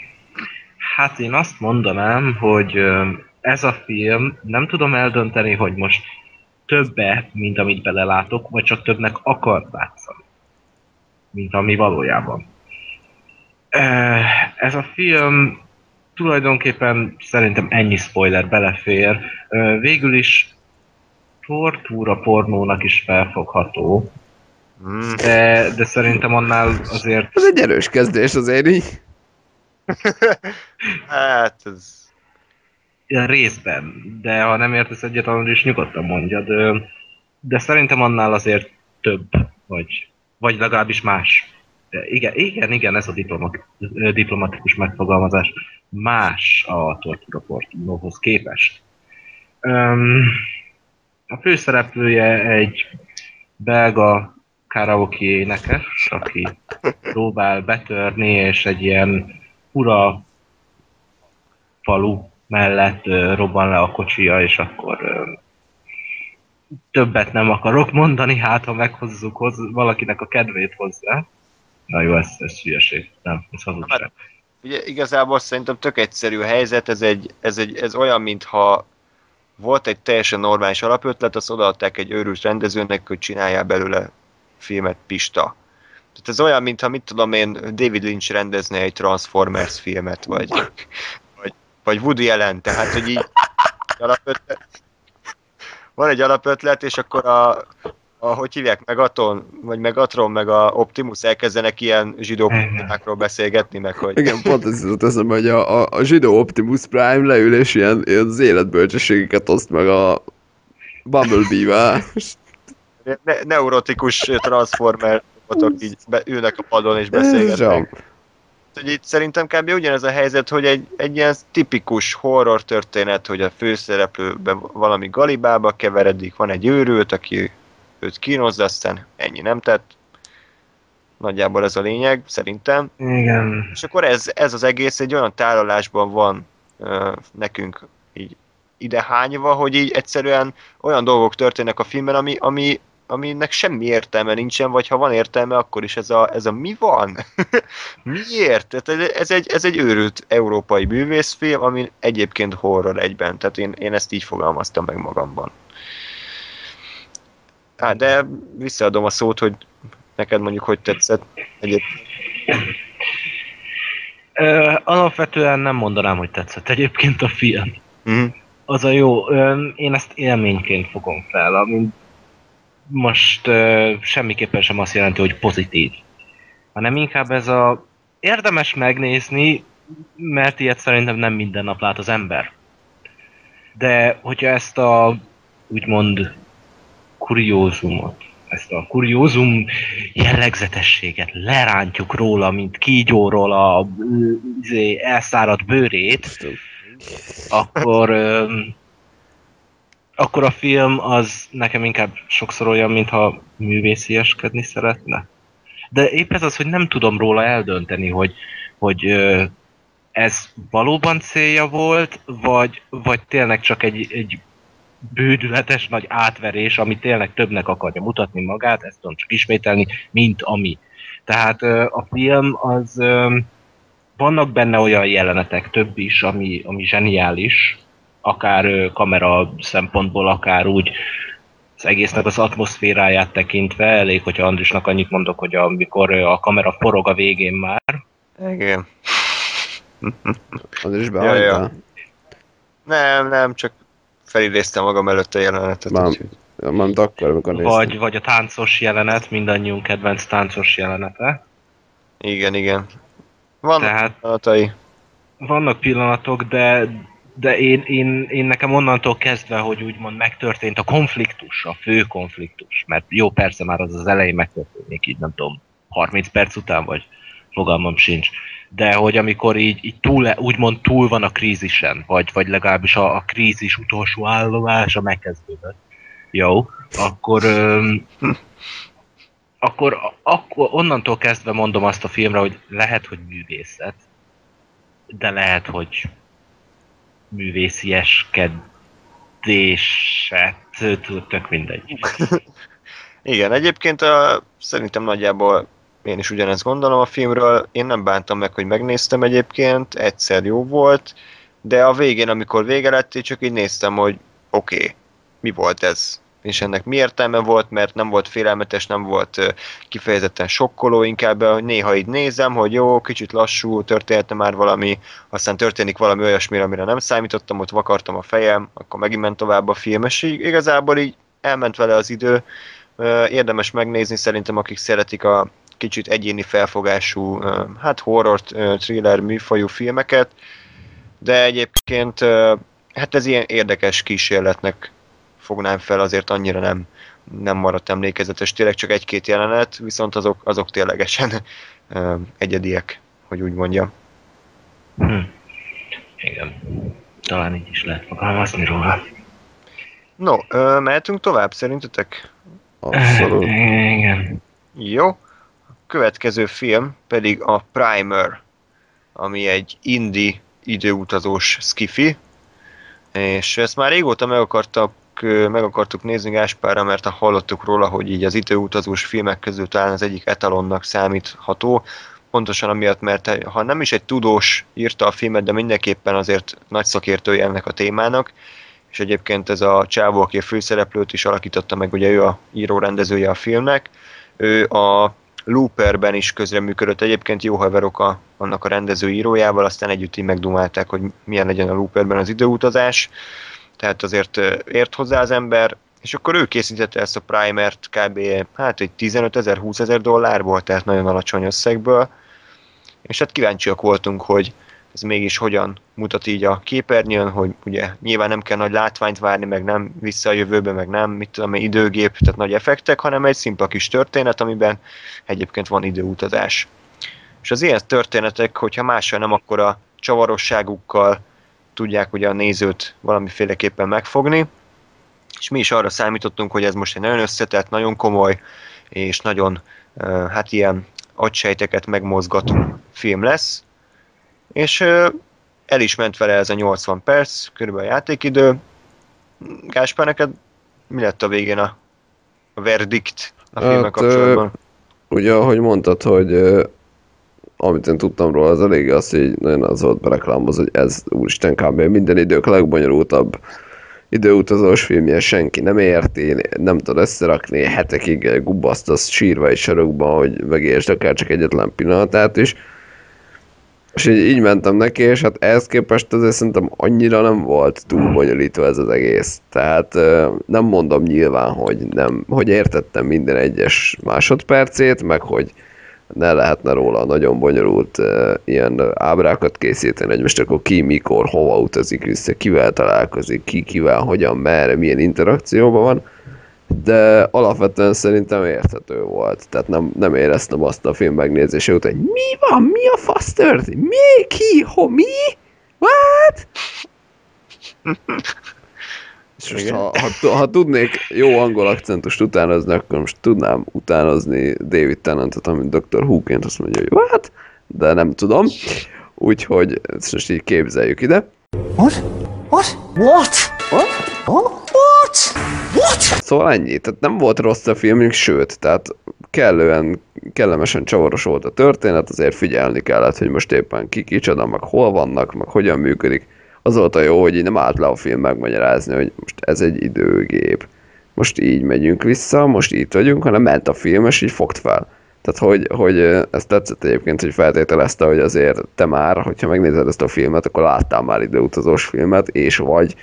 Speaker 4: Hát én azt mondanám, hogy ez a film, nem tudom eldönteni, hogy most többe, mint amit belelátok, vagy csak többnek akar látszani, mint ami valójában. Ö, Ez a film tulajdonképpen szerintem ennyi spoiler belefér. Ö, Végül is tortúra pornónak is felfogható,
Speaker 1: Hmm.
Speaker 4: de, de szerintem annál azért
Speaker 2: Ez egy erős kezdés azért így. <laughs>
Speaker 1: Hát, ez...
Speaker 4: Ja, részben, de ha nem értesz egyet, akkor is nyugodtan mondjad. Ö, De szerintem annál azért több, vagy, vagy legalábbis más. Igen, igen, igen, ez a diplomat, diplomatikus megfogalmazás. Más a tortura pornóhoz képest. Öm, a főszereplője egy belga karaoke énekes, aki próbál betörni, és egy ilyen ura falu mellett ö, robban le a kocsija, és akkor ö, többet nem akarok mondani, hát ha meghozzuk hoz, valakinek a kedvét hozzá. Na jó, ez, ez hülyeség. Nem, ez hazugság.
Speaker 1: Ugye igazából szerintem tök egyszerű a helyzet, ez, egy, ez, egy, ez olyan, mintha volt egy teljesen normális alapötlet, azt odaadták egy őrült rendezőnek, hogy csináljál belőle filmet Pista. Tehát ez olyan, mintha mit tudom én, David Lynch rendezne egy Transformers filmet, vagy, vagy, vagy Woody Allen, tehát hogy így alapötlet, van egy alapötlet, és akkor a, a hogy hívják, Megaton, vagy Megatron, meg a Optimus elkezdenek ilyen zsidó problémákról beszélgetni, meg hogy
Speaker 2: Igen, pont ez jutott eszembe, hogy a, a, a zsidó Optimus Prime leül és ilyen, ilyen az életbölcsességeket oszt meg a Bumblebee-vel.
Speaker 1: ne- neurotikus transformer robotok így be, ülnek a padon és beszélgetnek. hogy itt szerintem kb. ugyanez a helyzet, hogy egy, egy ilyen tipikus horror történet, hogy a főszereplőben valami galibába keveredik, van egy őrült, aki őt kínozza, aztán ennyi nem tett. Nagyjából ez a lényeg, szerintem.
Speaker 4: Igen.
Speaker 1: És akkor ez, ez az egész egy olyan tálalásban van ö, nekünk így idehányva, hogy így egyszerűen olyan dolgok történnek a filmben, ami, ami, aminek semmi értelme nincsen, vagy ha van értelme, akkor is ez a, ez a mi van? <laughs> Miért? Tehát ez, ez, egy, ez egy őrült európai művészfilm, ami egyébként horror egyben. Tehát én, én ezt így fogalmaztam meg magamban. Hát, de visszaadom a szót, hogy neked mondjuk hogy tetszett egyébként.
Speaker 4: Ö, alapvetően nem mondanám, hogy tetszett egyébként a film.
Speaker 1: Mm.
Speaker 4: Az a jó, ö, én ezt élményként fogom fel, ami most ö, semmiképpen sem azt jelenti, hogy pozitív. Hanem inkább ez a érdemes megnézni, mert ilyet szerintem nem minden nap lát az ember. De hogyha ezt a úgymond kuriózumot, ezt a kuriózum jellegzetességet lerántjuk róla, mint kígyóról a izé, elszáradt bőrét, akkor akkor a film az nekem inkább sokszor olyan, mintha művészieskedni szeretne. De épp ez az, hogy nem tudom róla eldönteni, hogy, hogy ez valóban célja volt, vagy, vagy tényleg csak egy, egy bődületes nagy átverés, ami tényleg többnek akarja mutatni magát, ezt tudom csak ismételni, mint ami. Tehát a film az vannak benne olyan jelenetek, több is, ami, ami zseniális, akár kamera szempontból, akár úgy az egésznek az atmoszféráját tekintve, elég, hogyha Andrisnak annyit mondok, hogy amikor a kamera forog a végén már,
Speaker 1: Igen.
Speaker 2: Az is
Speaker 1: Ja,
Speaker 2: behagyta.
Speaker 1: ja. Nem, nem, csak felidéztem magam előtt a jelenetet.
Speaker 2: Már-
Speaker 1: úgyhogy-
Speaker 2: Ja, Mármint akkor, amikor néztem.
Speaker 4: vagy, vagy a táncos jelenet, mindannyiunk kedvenc táncos jelenete.
Speaker 1: Igen, igen. Vannak
Speaker 4: Tehát
Speaker 1: pillanatai.
Speaker 4: vannak pillanatok, de, de én, én, én nekem onnantól kezdve, hogy úgymond megtörtént a konfliktus, a fő konfliktus, mert jó, persze már az az elején megtörténik, így nem tudom, 30 perc után, vagy fogalmam sincs. De hogy amikor így, így túl, úgymond túl van a krízisen, vagy, vagy legalábbis a, a krízis utolsó állomása megkezdődött, jó, akkor, öm, akkor, akkor onnantól kezdve mondom azt a filmre, hogy lehet, hogy művészet, de lehet, hogy művészieskedéset, tök mindegy. <laughs>
Speaker 1: Igen, egyébként a, szerintem nagyjából én is ugyanezt gondolom a filmről. Én nem bántam meg, hogy megnéztem egyébként, egyszer jó volt, de a végén, amikor vége lett, én csak így néztem, hogy oké, okay, mi volt ez? És ennek mi értelme volt, mert nem volt félelmetes, nem volt kifejezetten sokkoló, inkább néha így nézem, hogy jó, kicsit lassú, történhetne már valami, aztán történik valami olyasmi, amire nem számítottam, ott vakartam a fejem, akkor megint ment tovább a film, és így, igazából így elment vele az idő, érdemes megnézni, szerintem akik szeretik a kicsit egyéni felfogású, hát horror, thriller műfajú filmeket, de egyébként hát ez ilyen érdekes kísérletnek fognám fel, azért annyira nem, nem maradt emlékezetes, tényleg csak egy-két jelenet, viszont azok, azok ténylegesen egyediek, hogy úgy mondjam.
Speaker 4: Hm. Igen. Talán így is lehet fogalmazni róla.
Speaker 1: No, ö, mehetünk tovább szerintetek?
Speaker 2: Abszolút.
Speaker 4: Igen.
Speaker 1: Jó. Következő film pedig a Primer, ami egy indie időutazós skifi, és ezt már régóta meg akartak meg akartuk nézni Gáspárra, mert hallottuk róla, hogy így az időutazós filmek közül talán az egyik etalonnak számítható, pontosan amiatt, mert ha nem is egy tudós írta a filmet, de mindenképpen azért nagy szakértője ennek a témának, és egyébként ez a csávó, aki a főszereplőt is alakította meg, ugye ő a író-rendezője a filmnek, ő a Looperben is közreműködött, egyébként jó haverok a, annak a rendező írójával, aztán együtt így megdumálták, hogy milyen legyen a Looperben az időutazás, tehát azért ért hozzá az ember, és akkor ő készítette ezt a primert kb. hát egy 15 ezer, 20 ezer dollárból, tehát nagyon alacsony összegből, és hát kíváncsiak voltunk, hogy ez mégis hogyan mutat így a képernyőn, hogy ugye nyilván nem kell nagy látványt várni, meg nem vissza a jövőbe, meg nem, mit tudom, időgép, tehát nagy effektek, hanem egy szimpla kis történet, amiben egyébként van időutazás. És az ilyen történetek, hogyha mással nem, akkor a csavarosságukkal tudják ugye a nézőt valamiféleképpen megfogni, és mi is arra számítottunk, hogy ez most egy nagyon összetett, nagyon komoly, és nagyon hát ilyen agysejteket megmozgató film lesz, és el is ment vele ez a 80 perc, körülbelül a játékidő. Gáspár, neked mi lett a végén a, a verdikt a
Speaker 2: Hát,
Speaker 1: kapcsolatban?
Speaker 2: Ugye, ahogy mondtad, hogy amit én tudtam róla, az elég az, hogy nagyon az volt bereklámoz, hogy ez úristen kb. minden idők legbonyolultabb időutazós filmje, senki nem érti, nem tud összerakni, hetekig gubbasztasz sírva és sarokban, hogy megértsd akár csak egyetlen pillanatát is. És így, így mentem neki, és hát ehhez képest azért szerintem annyira nem volt túl bonyolítva ez az egész. Tehát nem mondom nyilván, hogy nem, hogy értettem minden egyes másodpercét, meg hogy ne lehetne róla nagyon bonyolult uh, ilyen ábrákat készíteni, hogy most akkor ki, mikor, hova utazik vissza, kivel találkozik, ki, kivel, hogyan, merre, milyen interakcióban van, de alapvetően szerintem érthető volt. Tehát nem, nem éreztem azt a film megnézése után, hogy mi van, mi a fasz történik, mi, ki, ho, mi, what? És most, ha, ha, ha, tudnék jó angol akcentust utánozni, akkor most tudnám utánozni David Tennantot, amit Dr. Who-ként azt mondja, hogy what? De nem tudom. Úgyhogy ezt most így képzeljük ide.
Speaker 5: What? What? What? What? What? What? What?
Speaker 2: Szóval ennyi. Tehát nem volt rossz a filmünk, sőt, tehát kellően, kellemesen csavaros volt a történet, azért figyelni kellett, hogy most éppen ki kicsoda, meg hol vannak, meg hogyan működik. Az volt a jó, hogy így nem állt le a film megmagyarázni, hogy most ez egy időgép. Most így megyünk vissza, most itt vagyunk, hanem ment a film, és így fogt fel. Tehát, hogy, hogy ez tetszett egyébként, hogy feltételezte, hogy azért te már, hogyha megnézed ezt a filmet, akkor láttál már időutazós filmet, és vagy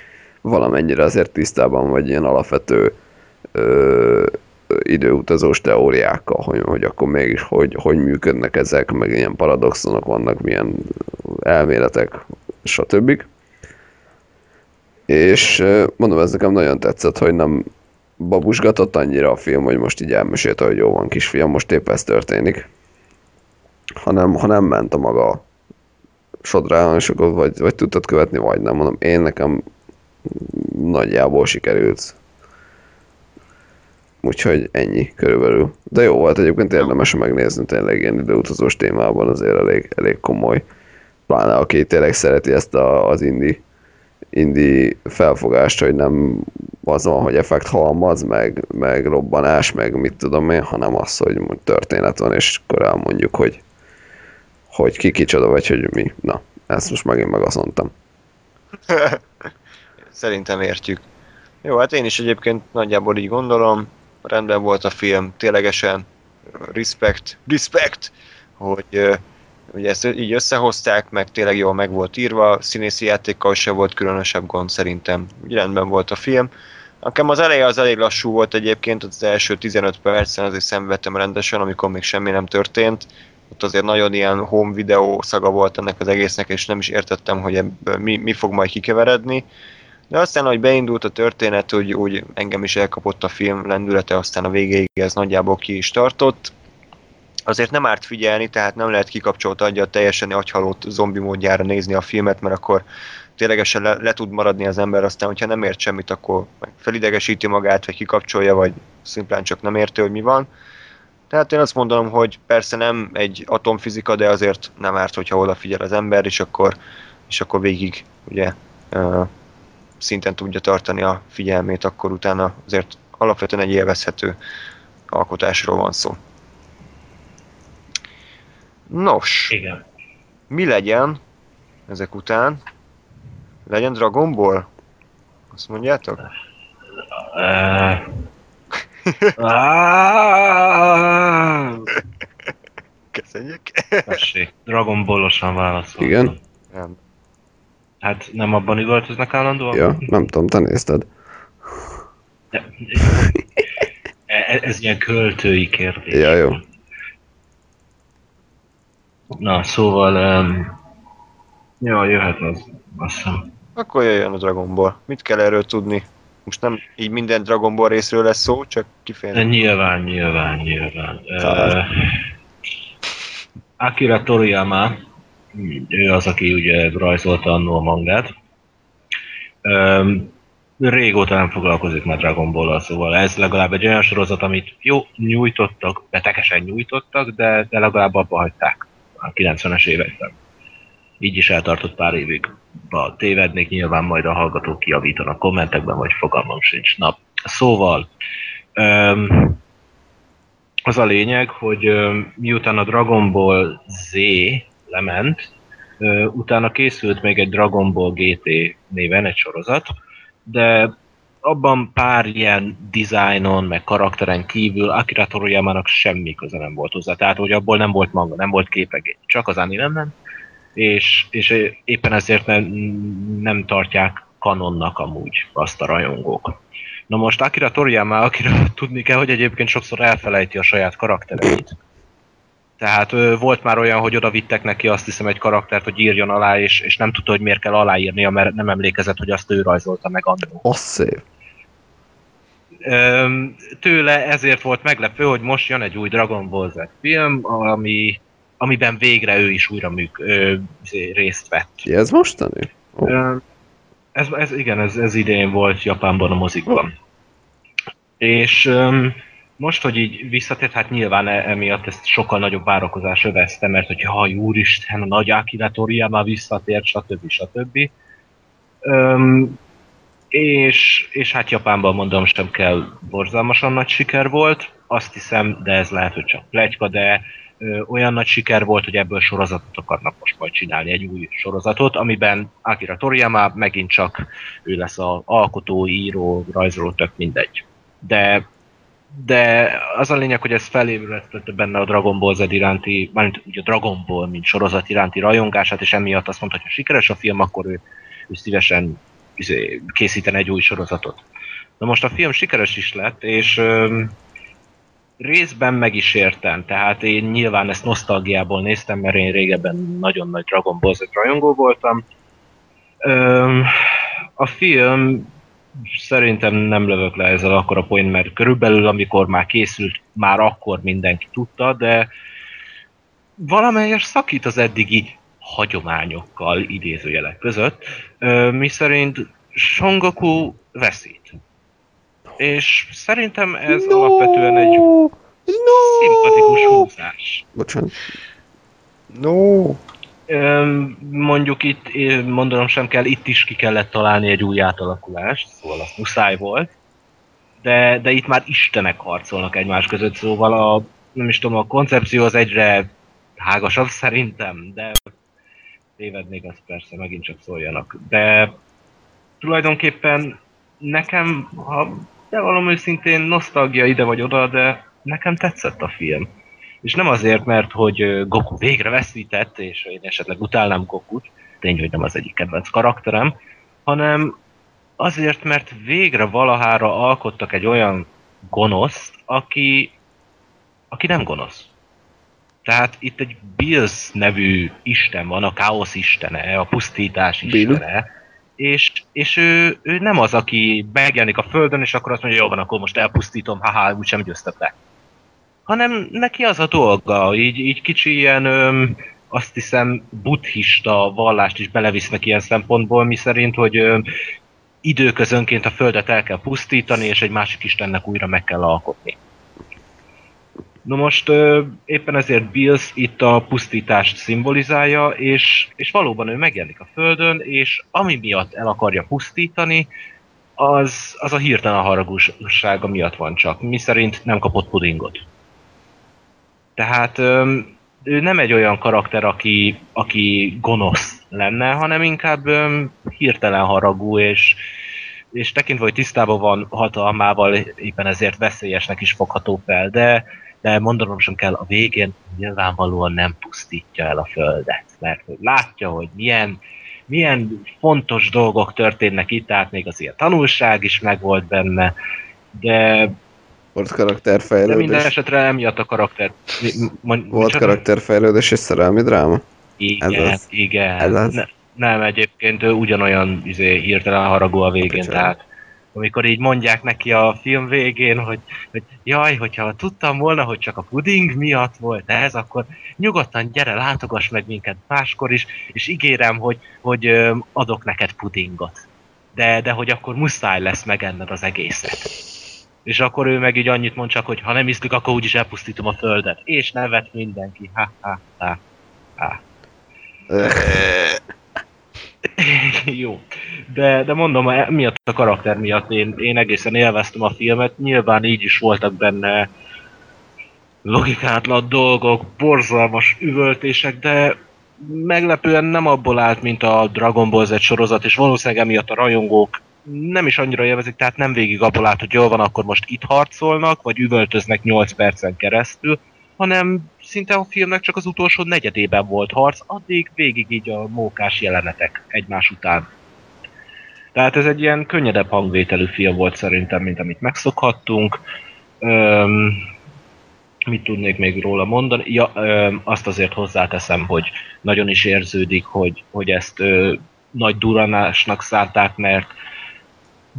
Speaker 2: valamennyire azért tisztában vagy ilyen alapvető ö, időutazós teóriákkal, hogy, hogy akkor mégis hogy, hogy működnek ezek, meg ilyen paradoxonok vannak, milyen elméletek, stb. És mondom, ez nekem nagyon tetszett, hogy nem babusgatott annyira a film, hogy most így elmesélte, hogy jó van kisfiam, most épp ez történik. Hanem, hanem ment a maga sodrán, és akkor vagy, vagy tudtad követni, vagy nem. Mondom, én nekem nagyjából sikerült. Úgyhogy ennyi körülbelül. De jó volt egyébként érdemes megnézni, tényleg ilyen időutazós témában azért elég, elég komoly. Pláne aki tényleg szereti ezt a, az indi, indi felfogást, hogy nem az van, hogy effekt halmaz, meg, meg robbanás, meg mit tudom én, hanem az, hogy történet van, és akkor elmondjuk, hogy, hogy ki kicsoda, vagy hogy mi. Na, ezt most megint meg azt mondtam. <laughs>
Speaker 1: Szerintem értjük. Jó, hát én is egyébként nagyjából így gondolom, rendben volt a film, ténylegesen respect, respect, hogy ugye ezt így összehozták, meg tényleg jól meg volt írva, színészi játékkal se volt különösebb gond szerintem. Úgy rendben volt a film. Nekem az eleje az elég lassú volt egyébként, az első 15 percen azért szenvedtem rendesen, amikor még semmi nem történt. Ott azért nagyon ilyen home videó szaga volt ennek az egésznek, és nem is értettem, hogy ebből mi, mi fog majd kikeveredni. De aztán, hogy beindult a történet, úgy, úgy engem is elkapott a film lendülete, aztán a végéig ez nagyjából ki is tartott. Azért nem árt figyelni, tehát nem lehet kikapcsolt adja teljesen agyhalott zombi módjára nézni a filmet, mert akkor ténylegesen le, le tud maradni az ember, aztán, hogyha nem ért semmit, akkor felidegesíti magát, vagy kikapcsolja, vagy szimplán csak nem érti, hogy mi van. Tehát én azt mondom, hogy persze nem egy atomfizika, de azért nem árt, hogyha odafigyel az ember, és akkor, és akkor végig ugye szinten tudja tartani a figyelmét, akkor utána azért alapvetően egy élvezhető alkotásról van szó. Nos,
Speaker 4: Igen.
Speaker 1: mi legyen ezek után? Legyen Dragon Ball? Azt mondjátok? <laughs>
Speaker 4: Ah,
Speaker 1: Köszönjük.
Speaker 4: Tessék, Dragon Ballosan válaszoltam.
Speaker 2: Igen?
Speaker 1: Nem.
Speaker 4: Hát nem abban üvöltöznek állandóan?
Speaker 2: Ja, nem tudom, te nézted.
Speaker 4: De, ez, ez ilyen költői kérdés.
Speaker 2: Ja, jó.
Speaker 4: Na, szóval... Um, ja, jöhet az. Azt hiszem.
Speaker 1: Akkor jöjjön a Dragon Ball. Mit kell erről tudni? Most nem így minden Dragon Ball részről lesz szó, csak kifejezetten.
Speaker 4: nyilván, nyilván, nyilván. Uh, Akira Toriyama, ő az, aki ugye rajzolta annó a mangát. Öm, régóta nem foglalkozik már Dragon ball szóval ez legalább egy olyan sorozat, amit jó, nyújtottak, betegesen nyújtottak, de, de legalább abba hagyták a 90-es években. Így is eltartott pár évig. Ha tévednék, nyilván majd a hallgatók kiavítanak kommentekben, vagy fogalmam sincs. Na, szóval, öm, az a lényeg, hogy öm, miután a Dragon Ball Z lement, utána készült még egy Dragon Ball GT néven egy sorozat, de abban pár ilyen dizájnon, meg karakteren kívül Akira Toriyama-nak semmi köze nem volt hozzá. Tehát, hogy abból nem volt manga, nem volt képregény, csak az anime ment, és, és éppen ezért nem, nem tartják kanonnak amúgy azt a rajongók. Na most Akira Toriyama, akire tudni kell, hogy egyébként sokszor elfelejti a saját karaktereit. Tehát ö, volt már olyan, hogy oda vittek neki azt hiszem egy karaktert, hogy írjon alá, és, és nem tudta, hogy miért kell aláírnia, mert nem emlékezett, hogy azt ő rajzolta meg annó.
Speaker 2: Az szép.
Speaker 4: Öm, tőle ezért volt meglepő, hogy most jön egy új Dragon Ball Z film, ami, amiben végre ő is újra műk, ö, részt vett.
Speaker 2: Ki ez mostani? Ó,
Speaker 4: Ö, Ez, ez, igen, ez, ez idén volt Japánban a mozikban. És öm, most, hogy így visszatért, hát nyilván e- emiatt ezt sokkal nagyobb várakozás övezte, mert hogy jaj, úristen, a nagy Akira Toriyama visszatért, stb. stb. Öm, és, és hát Japánban mondom sem kell, borzalmasan nagy siker volt, azt hiszem, de ez lehet, hogy csak pletyka, de ö, olyan nagy siker volt, hogy ebből sorozatot akarnak most majd csinálni, egy új sorozatot, amiben Akira Toriyama megint csak ő lesz az alkotó, író, rajzoló, tök mindegy. De de az a lényeg, hogy ez felébredtette benne a Dragon Ball Z iránti, mármint ugye a Dragon Ball, mint sorozat iránti rajongását, és emiatt azt mondta, hogy ha sikeres a film, akkor ő, ő szívesen izé, készítene egy új sorozatot. Na most a film sikeres is lett, és öm, részben meg is értem, tehát én nyilván ezt nosztalgiából néztem, mert én régebben nagyon nagy Dragon Ball Z rajongó voltam. Öm, a film szerintem nem lövök le ezzel akkor a point, mert körülbelül amikor már készült, már akkor mindenki tudta, de valamelyes szakít az eddigi hagyományokkal idézőjelek között, mi szerint Songoku veszít. És szerintem ez no, alapvetően egy
Speaker 2: no.
Speaker 4: szimpatikus húzás.
Speaker 2: Bocsánat.
Speaker 1: No,
Speaker 4: mondjuk itt, mondanom sem kell, itt is ki kellett találni egy új átalakulást, szóval az muszáj volt. De, de itt már istenek harcolnak egymás között, szóval a, nem is tudom, a koncepció az egyre hágasabb szerintem, de tévednék, az persze megint csak szóljanak. De tulajdonképpen nekem, ha bevallom őszintén, nosztalgia ide vagy oda, de nekem tetszett a film. És nem azért, mert hogy Goku végre veszített, és én esetleg utálnám Gokut, tény, hogy nem az egyik kedvenc karakterem, hanem azért, mert végre valahára alkottak egy olyan gonoszt, aki, aki nem gonosz. Tehát itt egy Bills nevű isten van, a káosz istene, a pusztítás
Speaker 2: Bill?
Speaker 4: istene, és, és ő, ő nem az, aki megjelenik a földön, és akkor azt mondja, jó van, akkor most elpusztítom, haha, úgysem győztem le hanem neki az a dolga, így, így kicsi ilyen, öm, azt hiszem, buddhista vallást is belevisznek ilyen szempontból, mi szerint, hogy öm, időközönként a földet el kell pusztítani, és egy másik istennek újra meg kell alkotni. No most ö, éppen ezért Bills itt a pusztítást szimbolizálja, és, és valóban ő megjelenik a földön, és ami miatt el akarja pusztítani, az, az a hirtelen haragúsága miatt van csak, mi szerint nem kapott pudingot. Tehát öm, ő nem egy olyan karakter, aki, aki gonosz lenne, hanem inkább öm, hirtelen haragú, és, és tekintve, hogy tisztában van hatalmával, éppen ezért veszélyesnek is fogható fel, de, de mondanom sem kell, a végén nyilvánvalóan nem pusztítja el a Földet, mert hogy látja, hogy milyen, milyen fontos dolgok történnek itt, tehát még az ilyen tanulság is megvolt benne, de
Speaker 2: Volt
Speaker 4: de minden
Speaker 2: karakterfejlődés.
Speaker 4: esetre emiatt a karakter... Mi, mond,
Speaker 2: Volt karakterfejlődés és szerelmi dráma?
Speaker 4: Igen,
Speaker 2: Ez az.
Speaker 4: igen.
Speaker 2: Ez az.
Speaker 4: Ne, nem, egyébként ő ugyanolyan izé, hirtelen haragú a végén,
Speaker 2: Bocsánat.
Speaker 4: tehát amikor így mondják neki a film végén, hogy, hogy jaj, hogyha tudtam volna, hogy csak a puding miatt volt ez, akkor nyugodtan gyere, látogass meg minket máskor is, és ígérem, hogy, hogy adok neked pudingot. De, de hogy akkor muszáj lesz megenned az egészet. És akkor ő meg így annyit mond csak, hogy ha nem iszlik, akkor úgyis elpusztítom a földet. És nevet mindenki. Ha, ha, ha, ha. <laughs> Jó. De, de mondom, e- miatt a karakter miatt én, én egészen élveztem a filmet. Nyilván így is voltak benne logikátlan dolgok, borzalmas üvöltések, de meglepően nem abból állt, mint a Dragon Ball Z sorozat, és valószínűleg emiatt a rajongók nem is annyira élvezik, tehát nem végig abból állt, hogy jól van, akkor most itt harcolnak, vagy üvöltöznek 8 percen keresztül, hanem szinte a filmnek csak az utolsó negyedében volt harc, addig végig így a mókás jelenetek egymás után. Tehát ez egy ilyen könnyedebb hangvételű film volt szerintem, mint amit megszokhattunk. Öm, mit tudnék még róla mondani? Ja, öm, azt azért hozzáteszem, hogy nagyon is érződik, hogy, hogy ezt ö, nagy duranásnak szánták, mert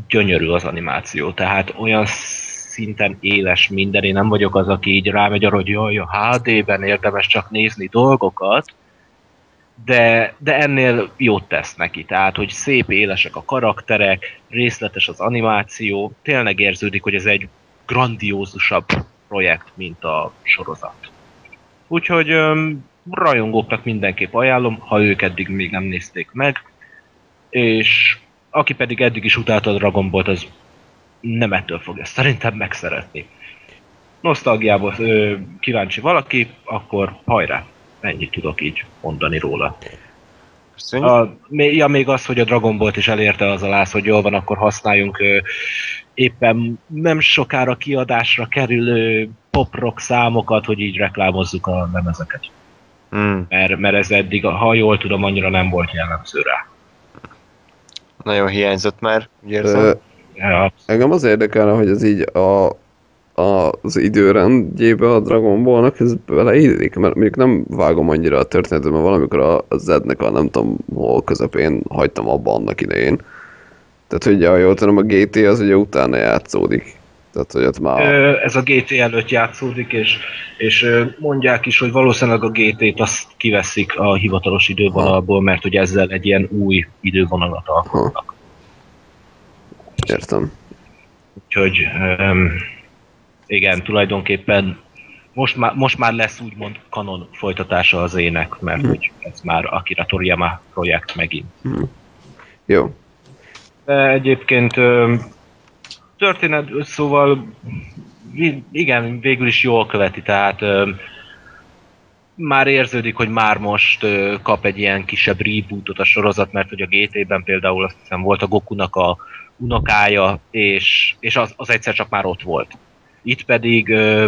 Speaker 4: gyönyörű az animáció. Tehát olyan szinten éles minden. Én nem vagyok az, aki így rámegy arra, hogy jaj, a HD-ben érdemes csak nézni dolgokat, de, de ennél jót tesz neki. Tehát, hogy szép élesek a karakterek, részletes az animáció, tényleg érződik, hogy ez egy grandiózusabb projekt, mint a sorozat. Úgyhogy rajongóknak mindenképp ajánlom, ha ők eddig még nem nézték meg, és aki pedig eddig is utálta a Dragon Ball-t, az nem ettől fogja szerintem megszeretni. Nosztalgiából ö, kíváncsi valaki, akkor hajrá! Ennyit tudok így mondani róla.
Speaker 1: Köszönjük.
Speaker 4: A, ja, még az, hogy a Dragon Ball-t is elérte az a láz, hogy jól van, akkor használjunk ö, éppen nem sokára kiadásra kerülő pop-rock számokat, hogy így reklámozzuk a lemezeket.
Speaker 1: Hmm,
Speaker 4: Mert, mert ez eddig, ha jól tudom, annyira nem volt jellemző rá.
Speaker 1: Nagyon hiányzott már, úgy érzem.
Speaker 2: Ö,
Speaker 4: Ja,
Speaker 2: Engem az érdekelne, hogy ez így a, a, az időrendjébe a Dragon Ballnak ez beleillik, mert mondjuk nem vágom annyira a történetet, mert valamikor a, a Z-nek a nem tudom hol közepén hagytam abba annak idején. Tehát, hogy ha jól tudom, a GT az ugye utána játszódik. Tehát, hogy ott már...
Speaker 4: Ez a GT előtt játszódik, és, és mondják is, hogy valószínűleg a GT-t azt kiveszik a hivatalos idővonalból, mert hogy ezzel egy ilyen új idővonalat alkotnak.
Speaker 2: Értem.
Speaker 4: Úgyhogy öm, igen, tulajdonképpen most már, most már lesz úgymond kanon folytatása az ének, mert hogy ez már Akira Toriyama projekt megint.
Speaker 2: Jó.
Speaker 4: De egyébként történet, szóval igen, végül is jól követi, tehát öm, már érződik, hogy már most ö, kap egy ilyen kisebb rebootot a sorozat, mert hogy a GT-ben például azt hiszem volt a Gokunak a unokája, és, és az, az egyszer csak már ott volt. Itt pedig ö,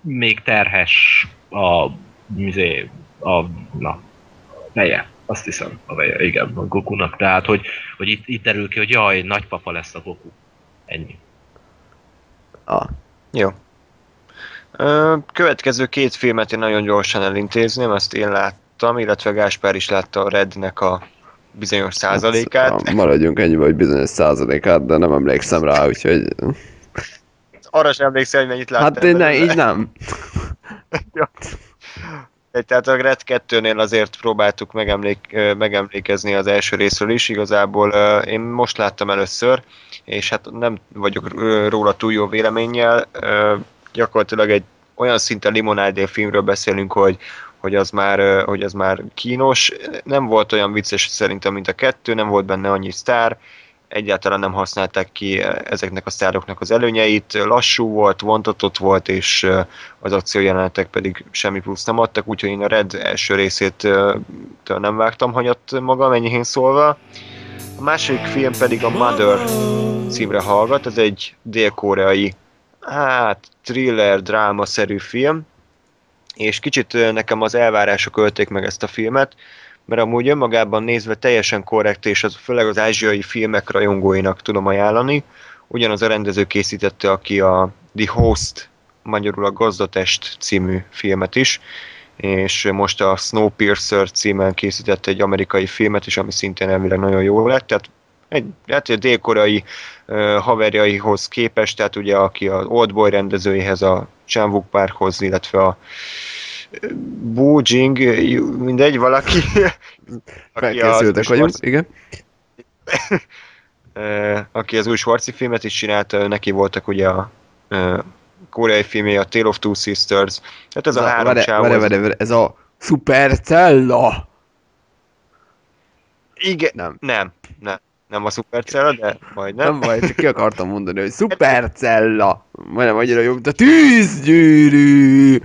Speaker 4: még terhes a, mizé, a na, veje, azt hiszem, a veje, igen, a Gokunak. Tehát, hogy, hogy itt, itt derül ki, hogy jaj, nagypapa lesz a Goku. Ennyi.
Speaker 2: Ah,
Speaker 1: Jó. Ö, következő két filmet én nagyon gyorsan elintézném, azt én láttam, illetve Gáspár is látta a Rednek a bizonyos százalékát.
Speaker 2: Hát, maradjunk ennyi vagy bizonyos százalékát, de nem emlékszem rá, úgyhogy...
Speaker 1: Arra sem emlékszel, hogy mennyit láttál.
Speaker 2: Hát én ne, így nem. <laughs>
Speaker 1: Tehát a Red 2-nél azért próbáltuk megemlék, megemlékezni az első részről is, igazából én most láttam először, és hát nem vagyok róla túl jó véleménnyel, gyakorlatilag egy olyan szinten limonádél filmről beszélünk, hogy, hogy az már, hogy az már kínos, nem volt olyan vicces szerintem, mint a kettő, nem volt benne annyi sztár, egyáltalán nem használták ki ezeknek a sztároknak az előnyeit, lassú volt, vontatott volt, és az akciójelenetek pedig semmi plusz nem adtak, úgyhogy én a Red első részét nem vágtam hanyat magam, enyhén szólva. A második film pedig a Mother címre hallgat, ez egy dél-koreai, hát thriller, dráma-szerű film, és kicsit nekem az elvárások ölték meg ezt a filmet, mert amúgy önmagában nézve teljesen korrekt, és az főleg az ázsiai filmek rajongóinak tudom ajánlani. Ugyanaz a rendező készítette, aki a The Host, magyarul a Gazdatest című filmet is, és most a Snowpiercer címen készítette egy amerikai filmet is, ami szintén elvileg nagyon jó lett, tehát egy, hát a dél-koreai uh, haverjaihoz képest, tehát ugye aki az Oldboy rendezőjéhez, a Chan Parkhoz, illetve a Bo Jing, mindegy, valaki, <laughs> aki
Speaker 2: Felkészültek vagyunk, igen. <laughs>
Speaker 1: uh, aki az új Schwarzi filmet is csinálta, neki voltak ugye a uh, koreai filmje, a Tale of Two Sisters, tehát ez a, három
Speaker 2: várj,
Speaker 1: csávó,
Speaker 2: várj,
Speaker 1: ez-
Speaker 2: várj, várj, ez a Supercella!
Speaker 1: Igen,
Speaker 2: Nem.
Speaker 1: nem, nem, nem a Supercella, de majdnem.
Speaker 2: Nem baj, csak ki akartam mondani, hogy Supercella! Majdnem annyira jobb, de tűzgyűrű!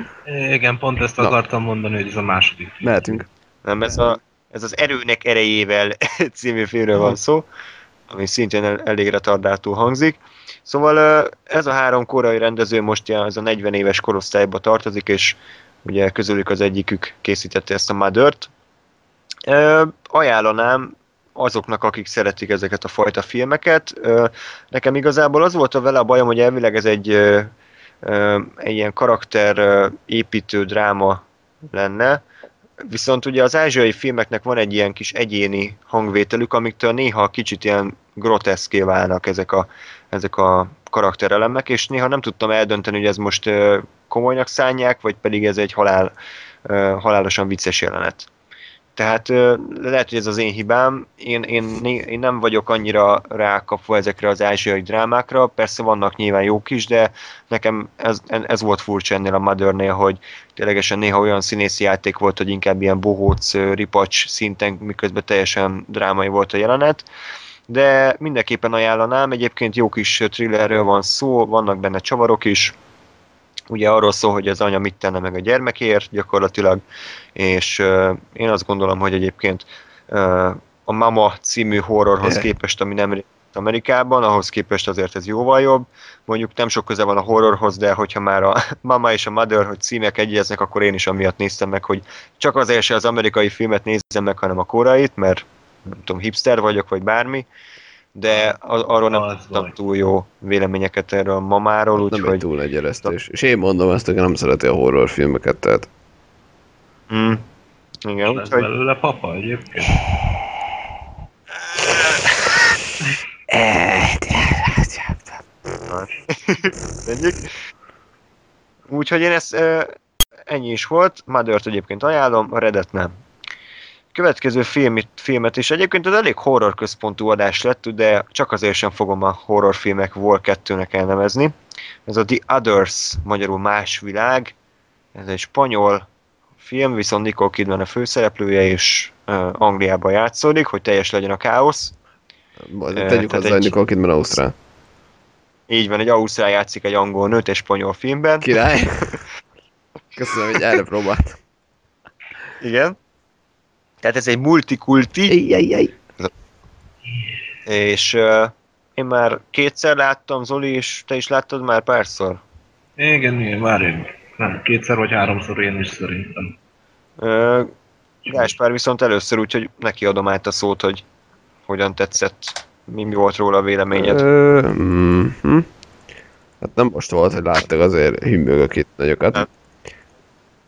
Speaker 4: Igen, pont ezt
Speaker 2: Na.
Speaker 4: akartam mondani, hogy ez a második.
Speaker 2: Mehetünk.
Speaker 1: Nem, ez, a, ez az Erőnek erejével <laughs> című filmről van szó, ami szintén el, elég retardáltul hangzik. Szóval ez a három korai rendező most ez a 40 éves korosztályba tartozik, és ugye közülük az egyikük készítette ezt a Mother-t. Ajánlanám azoknak, akik szeretik ezeket a fajta filmeket. Nekem igazából az volt a vele a bajom, hogy elvileg ez egy, egy ilyen karakter ö, építő dráma lenne, Viszont ugye az ázsiai filmeknek van egy ilyen kis egyéni hangvételük, amiktől néha kicsit ilyen groteszké válnak ezek a, ezek a karakterelemek, és néha nem tudtam eldönteni, hogy ez most komolynak szánják, vagy pedig ez egy halál, halálosan vicces jelenet. Tehát lehet, hogy ez az én hibám, én, én, én nem vagyok annyira rákapva ezekre az ázsiai drámákra, persze vannak nyilván jók is, de nekem ez, ez volt furcsa ennél a Mothernél, hogy ténylegesen néha olyan színészi játék volt, hogy inkább ilyen bohóc, ripacs szinten, miközben teljesen drámai volt a jelenet. De mindenképpen ajánlanám, egyébként jó kis thrillerről van szó, vannak benne csavarok is, ugye arról szól, hogy az anya mit tenne meg a gyermekért gyakorlatilag, és uh, én azt gondolom, hogy egyébként uh, a Mama című horrorhoz képest, ami nem Amerikában, ahhoz képest azért ez jóval jobb. Mondjuk nem sok köze van a horrorhoz, de hogyha már a <laughs> Mama és a Mother, hogy címek egyeznek, akkor én is amiatt néztem meg, hogy csak azért se az amerikai filmet nézzem meg, hanem a koreait, mert nem tudom, hipster vagyok, vagy bármi, de a- arról nem
Speaker 4: Az
Speaker 1: tudtam túl jó véleményeket erről a mamáról,
Speaker 2: Nem egy
Speaker 1: úgyhogy...
Speaker 2: túl nagy eresztés. És én mondom ezt, aki nem szereti a horrorfilmeket, tehát
Speaker 1: Mm. Igen,
Speaker 4: Lesz
Speaker 1: úgyhogy
Speaker 4: belőle papa egyébként. <laughs>
Speaker 1: Mondjuk. Úgyhogy én ezt ennyi is volt, Mother-t egyébként ajánlom, a Redet nem. Következő film, filmet is egyébként ez elég horror központú adás lett, de csak azért sem fogom a horrorfilmek Vol 2-nek elnevezni. Ez a The Others, magyarul Más Világ. Ez egy spanyol film, viszont Nicole Kidman a főszereplője, és uh, Angliában játszódik, hogy teljes legyen a káosz.
Speaker 2: Tegyük hozzá, hogy Nicole Kidman Ausztrál.
Speaker 1: Így van, egy ausztrál játszik egy angol nőt egy spanyol filmben.
Speaker 2: Király! <laughs> Köszönöm, hogy erre próbált.
Speaker 1: Igen. Tehát ez egy multikulti, és uh, én már kétszer láttam, Zoli, és te is láttad már párszor.
Speaker 4: Igen, igen, már én. Nem, kétszer vagy háromszor én is szerintem.
Speaker 1: Uh, Gáspár viszont először, úgyhogy neki adom át a szót, hogy hogyan tetszett, mi, mi volt róla a véleményed.
Speaker 2: Ö, mhm. Hát nem most volt, hogy láttak, azért hümmögök itt nagyokat.
Speaker 1: Nem.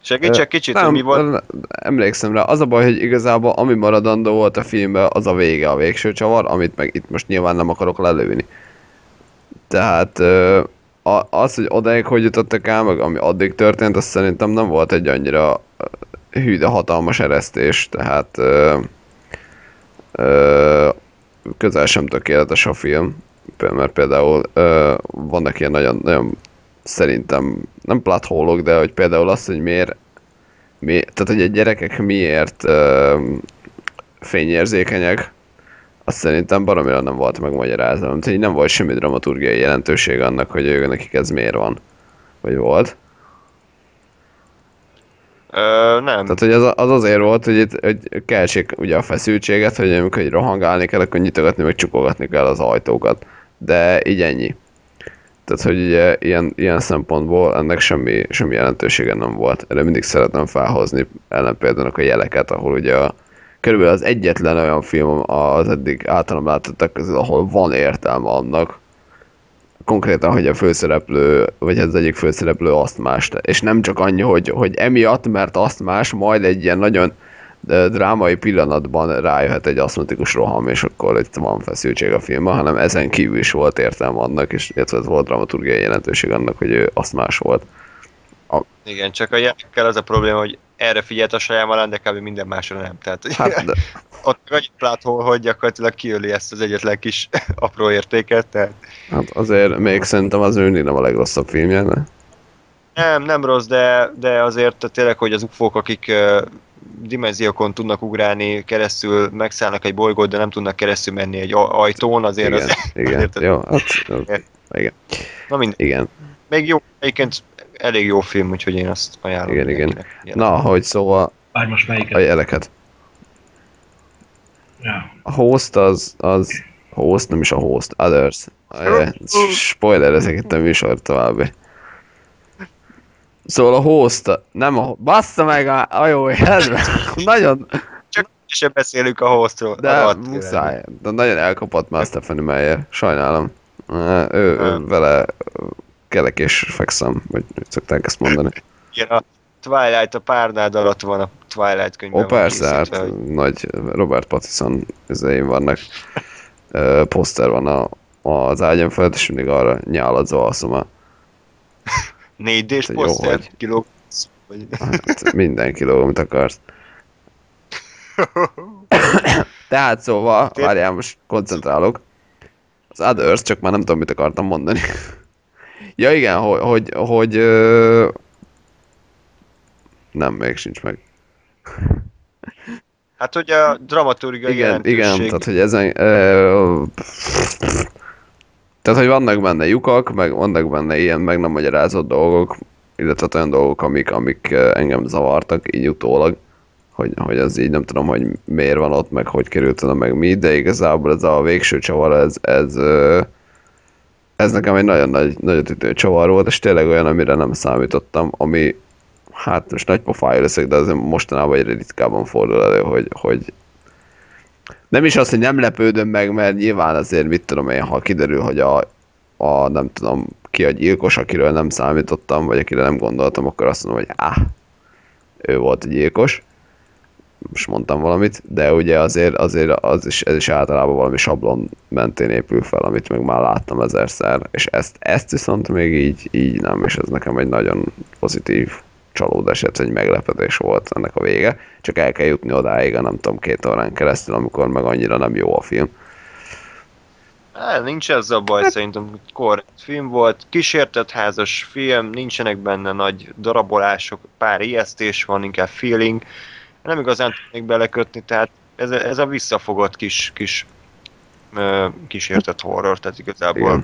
Speaker 1: Segítsek kicsit,
Speaker 2: nem,
Speaker 1: mi volt?
Speaker 2: emlékszem rá. Az a baj, hogy igazából ami maradandó volt a filmben, az a vége, a végső csavar, amit meg itt most nyilván nem akarok lelőni. Tehát az, hogy odáig hogy jutottak el, meg ami addig történt, az szerintem nem volt egy annyira hű, de hatalmas eresztés, tehát ö, ö, közel sem tökéletes a film, mert például ö, vannak ilyen nagyon, nagyon szerintem nem plathólok, de hogy például az, hogy miért, mi, tehát hogy a gyerekek miért ö, fényérzékenyek, azt szerintem baromira nem volt megmagyarázva. Tehát így nem volt semmi dramaturgiai jelentőség annak, hogy ők nekik ez miért van. Vagy volt.
Speaker 1: Ö, nem.
Speaker 2: Tehát, hogy az, az azért volt, hogy itt hogy keltsék ugye a feszültséget, hogy amikor így rohangálni kell, akkor nyitogatni, meg csukogatni kell az ajtókat. De így ennyi. Tehát, hogy ugye ilyen, ilyen szempontból ennek semmi, semmi jelentősége nem volt. Erre mindig szeretem felhozni ellenpéldának a jeleket, ahol ugye a, körülbelül az egyetlen olyan film az eddig általam látottak közül, ahol van értelme annak, konkrétan, hogy a főszereplő, vagy az egyik főszereplő azt más, és nem csak annyi, hogy, hogy emiatt, mert azt más, majd egy ilyen nagyon drámai pillanatban rájöhet egy aszmatikus roham, és akkor itt van feszültség a filmben, hanem ezen kívül is volt értelme annak, és illetve volt dramaturgiai jelentőség annak, hogy ő azt más volt.
Speaker 1: Igen, csak a jelekkel az a probléma, hogy erre figyelt a Shyamalan, de kb. minden másra nem. Tehát
Speaker 2: Hát, de, <laughs>
Speaker 1: ott annyit lát, hol, hogy gyakorlatilag kiöli ezt az egyetlen kis <laughs> apró értéket, tehát
Speaker 2: hát azért még szerintem az ő nem a legrosszabb filmje, de
Speaker 1: nem, nem rossz, de, de azért tényleg, hogy az ufók, akik dimenziókon tudnak ugrálni, keresztül megszállnak egy bolygót, de nem tudnak keresztül menni egy ajtón, azért
Speaker 2: igen,
Speaker 1: az...
Speaker 2: igen, jó, hát, igen,
Speaker 1: Na mindegy.
Speaker 2: igen.
Speaker 1: Még jó, egyébként elég jó film, úgyhogy én azt ajánlom.
Speaker 2: Igen, igen.
Speaker 1: mindenkinek.
Speaker 2: Na, hogy szóval
Speaker 4: Várj most melyiket?
Speaker 2: a jeleket.
Speaker 4: Ja.
Speaker 2: A host az, az host, nem is a host, others. Spoiler, ezek itt a műsor további. Szóval a host, nem a bassza meg a, a jó életben. <laughs> Nagyon,
Speaker 1: Se beszélünk a hostról.
Speaker 2: de
Speaker 1: a rohadt
Speaker 2: muszáj. De nagyon elkapott már Stephanie Meyer, sajnálom. Ő, ő vele kelek és fekszem, vagy hogy szokták ezt mondani.
Speaker 1: Igen, a Twilight a párnád alatt van a Twilight könyvben.
Speaker 2: Ó, persze, hát
Speaker 1: hogy
Speaker 2: nagy Robert Pattinson izéim vannak. Ö, poszter van a, az ágyam felett, és mindig arra nyáladzva alszom a
Speaker 1: 4D-s
Speaker 2: Te jó
Speaker 1: poszter,
Speaker 2: vagy.
Speaker 1: kiló. Vagy...
Speaker 2: hát, minden kiló, amit akarsz. <coughs> Tehát szóval,
Speaker 1: Tér-
Speaker 2: várjál, most koncentrálok. Az Others, csak már nem tudom, mit akartam mondani. <laughs> ja igen, hogy, hogy, hogy ö... nem, még sincs meg.
Speaker 1: Hát, hogy a dramaturgiai
Speaker 2: Igen,
Speaker 1: jelentőség.
Speaker 2: igen, tehát hogy ezen... Ö, tehát, hogy vannak benne lyukak, meg vannak benne ilyen meg nem magyarázott dolgok, illetve olyan dolgok, amik, amik engem zavartak így utólag, hogy, hogy az így nem tudom, hogy miért van ott, meg hogy került oda, meg mi, de igazából ez a végső csavar, ez, ez, ez nekem egy nagyon nagy, nagyon ütő csavar volt, és tényleg olyan, amire nem számítottam, ami hát most nagy pofája leszek, de azért mostanában egyre ritkábban fordul elő, hogy, hogy nem is az, hogy nem lepődöm meg, mert nyilván azért mit tudom én, ha kiderül, hogy a, a nem tudom, ki a gyilkos, akiről nem számítottam, vagy akire nem gondoltam, akkor azt mondom, hogy áh, ő volt a gyilkos. Most mondtam valamit, de ugye azért, azért az is, ez is általában valami sablon mentén épül fel, amit meg már láttam ezerszer, és ezt, ezt viszont még így, így nem, és ez nekem egy nagyon pozitív csalódás, ez egy meglepetés volt ennek a vége. Csak el kell jutni odáig, a nem tudom, két órán keresztül, amikor meg annyira nem jó a film.
Speaker 1: Hát, nincs ez a baj, szerintem hogy korrekt film volt, kísértett házas film, nincsenek benne nagy darabolások, pár ijesztés van, inkább feeling, nem igazán tudnék belekötni, tehát ez, a- ez a visszafogott kis, kis kísértett horror, tehát igazából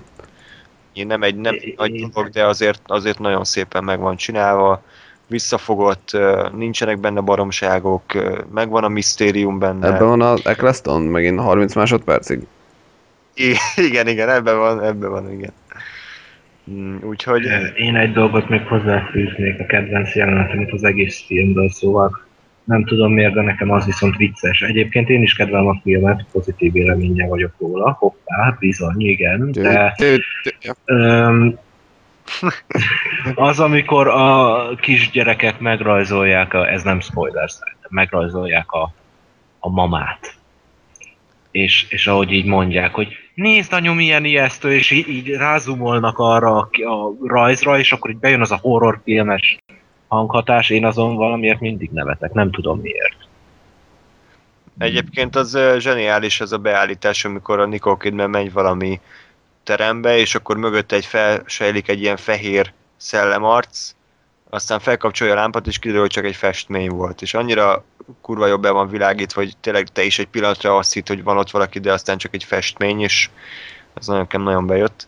Speaker 2: Igen.
Speaker 1: nem egy nem egy nagy dolog, de azért, azért nagyon szépen meg van csinálva, visszafogott, nincsenek benne baromságok, megvan a misztérium benne.
Speaker 2: Ebben van az Eccleston, megint 30 másodpercig.
Speaker 1: I- igen, igen, ebben van, ebben van, igen. Mm, Úgyhogy
Speaker 4: Én egy dolgot még hozzáfűznék a kedvenc jelenetemet az egész filmből, szóval nem tudom miért, de nekem az viszont vicces. Egyébként én is kedvelem a filmet, pozitív véleménnyel vagyok róla. Hoppá, bizony, igen, de öm, <laughs> az, amikor a kisgyerekek megrajzolják, a, ez nem spoiler szerintem, megrajzolják a, a mamát. És, és ahogy így mondják, hogy nézd anyu milyen ijesztő, és így, így rázumolnak arra a, a rajzra, és akkor így bejön az a horrorfilmes hanghatás, én azon valamiért mindig nevetek, nem tudom miért.
Speaker 1: egyébként az zseniális ez a beállítás, amikor a Nicole Kidman megy valami terembe, és akkor mögötte egy felsejlik egy ilyen fehér szellemarc, aztán felkapcsolja a lámpát, és kiderül, hogy csak egy festmény volt. És annyira kurva jobb be van világítva, hogy tényleg te is egy pillanatra azt hitt, hogy van ott valaki, de aztán csak egy festmény, és ez nagyon, nagyon bejött.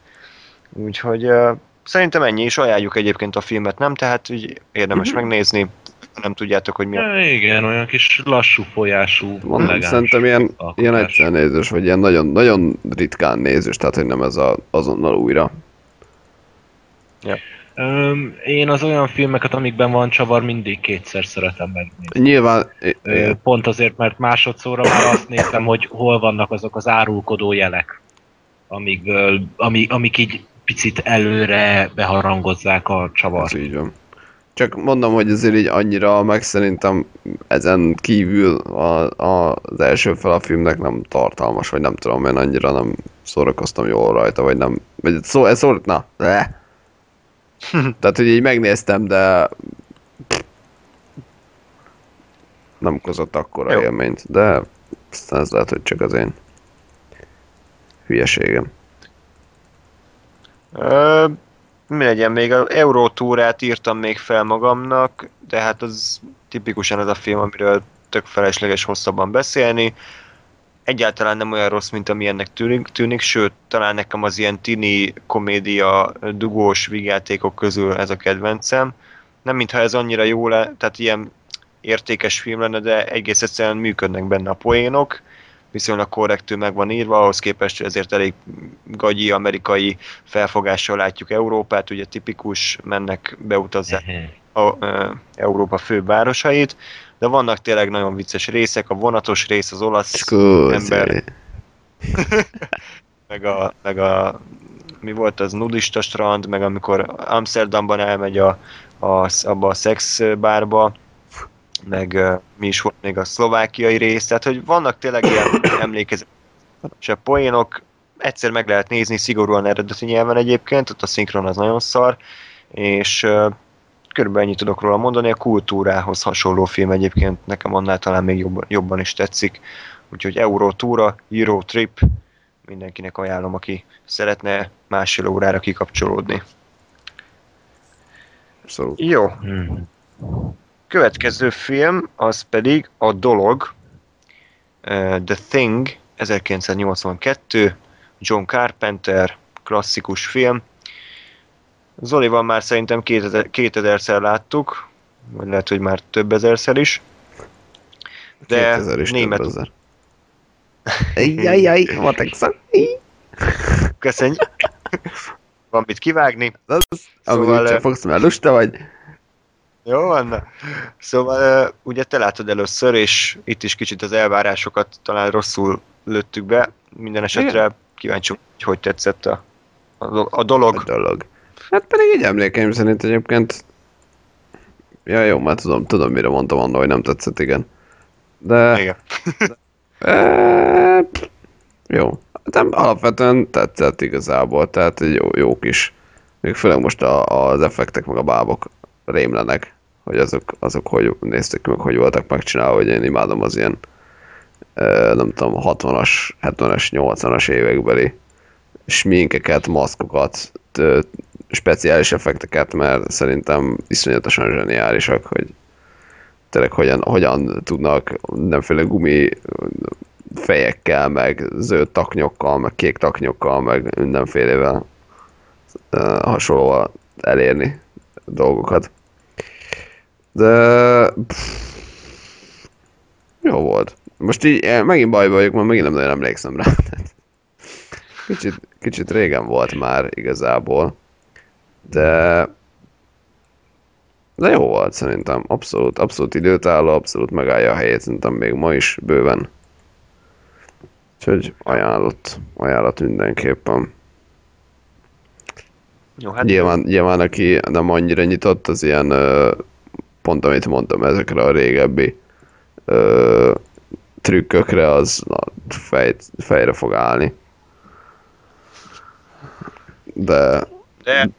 Speaker 1: Úgyhogy uh, szerintem ennyi is, ajánljuk egyébként a filmet, nem? Tehát úgy érdemes megnézni, ha nem tudjátok, hogy mi a...
Speaker 4: Ja, igen, olyan kis lassú folyású,
Speaker 2: Mondom, szerintem ilyen,
Speaker 4: alkotás.
Speaker 2: ilyen egyszer nézős, vagy ilyen nagyon, nagyon ritkán nézős, tehát hogy nem ez a, azonnal újra.
Speaker 4: Öm, én az olyan filmeket, amikben van csavar, mindig kétszer szeretem megnézni.
Speaker 2: Nyilván,
Speaker 4: Ö, pont azért, mert másodszorra már azt néztem, hogy hol vannak azok az árulkodó jelek, amikből, ami, amik így picit előre beharangozzák a
Speaker 2: ez
Speaker 4: csavart.
Speaker 2: így van. Csak mondom, hogy azért így annyira, meg szerintem ezen kívül a, a, az első fel a filmnek nem tartalmas, vagy nem tudom, én annyira nem szórakoztam jól rajta, vagy nem, vagy szó, ez szó, na, le. <laughs> Tehát, hogy így megnéztem, de nem okozott akkora
Speaker 1: Jó.
Speaker 2: élményt, de aztán ez lehet, hogy csak az én hülyeségem.
Speaker 1: Ö, mi legyen, még az Eurótúrát írtam még fel magamnak, de hát az tipikusan az a film, amiről tök felesleges hosszabban beszélni. Egyáltalán nem olyan rossz, mint ami ennek tűnik, tűnik, sőt, talán nekem az ilyen tini komédia, dugós vigyátékok közül ez a kedvencem. Nem mintha ez annyira jó le, tehát ilyen értékes film lenne, de egész egyszerűen működnek benne a poénok, viszonylag korrektül meg van írva, ahhoz képest, hogy ezért elég gagyi amerikai felfogással látjuk Európát, ugye tipikus, mennek beutazzák a, ö, Európa fővárosait, de vannak tényleg nagyon vicces részek, a vonatos rész, az olasz ember,
Speaker 2: Scusi. <laughs>
Speaker 1: meg a, meg a mi volt az nudista strand, meg amikor Amsterdamban elmegy a, a, abba a szexbárba, meg ö, mi is volt még a szlovákiai rész, tehát hogy vannak tényleg ilyen <coughs> emlékezetesebb poénok, egyszer meg lehet nézni, szigorúan eredeti nyelven egyébként, ott a szinkron az nagyon szar, és ö, körülbelül ennyit tudok róla mondani, a kultúrához hasonló film egyébként nekem annál talán még jobban, jobban is tetszik, úgyhogy Eurotúra, Euro Trip, mindenkinek ajánlom, aki szeretne másfél órára kikapcsolódni.
Speaker 2: Abszolút.
Speaker 1: Jó,
Speaker 4: Hmm.
Speaker 1: Következő film, az pedig a Dolog, uh, The Thing, 1982, John Carpenter, klasszikus film. Zolival már szerintem 2000 2000-szer láttuk, vagy lehet, hogy már több ezerszer is. De
Speaker 2: 2000 is
Speaker 1: német,
Speaker 2: több ezer. Matek szak.
Speaker 1: köszönjük. Van mit kivágni.
Speaker 2: Az,
Speaker 1: Szóval, ö,
Speaker 2: csak fogsz, mert lusta vagy.
Speaker 1: Jó van. na. Szóval ugye te látod először, és itt is kicsit az elvárásokat talán rosszul lőttük be. Minden esetre kíváncsi, vagyok, hogy hogy tetszett a, a, do- a
Speaker 2: A
Speaker 1: dolog.
Speaker 2: dolog. Hát pedig egy emlékeim szerint egyébként... Ja, jó, már tudom, tudom mire mondtam annól, hogy nem tetszett, igen. De...
Speaker 1: Igen. <laughs>
Speaker 2: E, pff, jó. Hát nem, alapvetően tetszett igazából, tehát egy jó, jó kis, még főleg most a, az effektek meg a bábok rémlenek, hogy azok, azok hogy néztek ki, meg hogy voltak megcsinálva, hogy én imádom az ilyen nem tudom, 60-as, 70-es, 80-as évekbeli sminkeket, maszkokat, speciális effekteket, mert szerintem iszonyatosan zseniálisak, hogy tényleg hogyan, hogyan tudnak mindenféle gumi fejekkel, meg zöld taknyokkal, meg kék taknyokkal, meg mindenfélevel hasonlóan elérni dolgokat. De pff, jó volt. Most így eh, megint bajba vagyok, mert megint nem nagyon emlékszem rá. <laughs> Kicsit, kicsit régen volt már igazából. De de jó volt szerintem, abszolút, abszolút időtálló, abszolút megállja a helyét, szerintem még ma is bőven. Úgyhogy ajánlott, ajánlott mindenképpen.
Speaker 1: Jó, hát
Speaker 2: Hát nyilván, nyilván, aki nem annyira nyitott, az ilyen, ö, pont amit mondtam, ezekre a régebbi ö, trükkökre, az na, fej, fejre fog állni. De
Speaker 1: de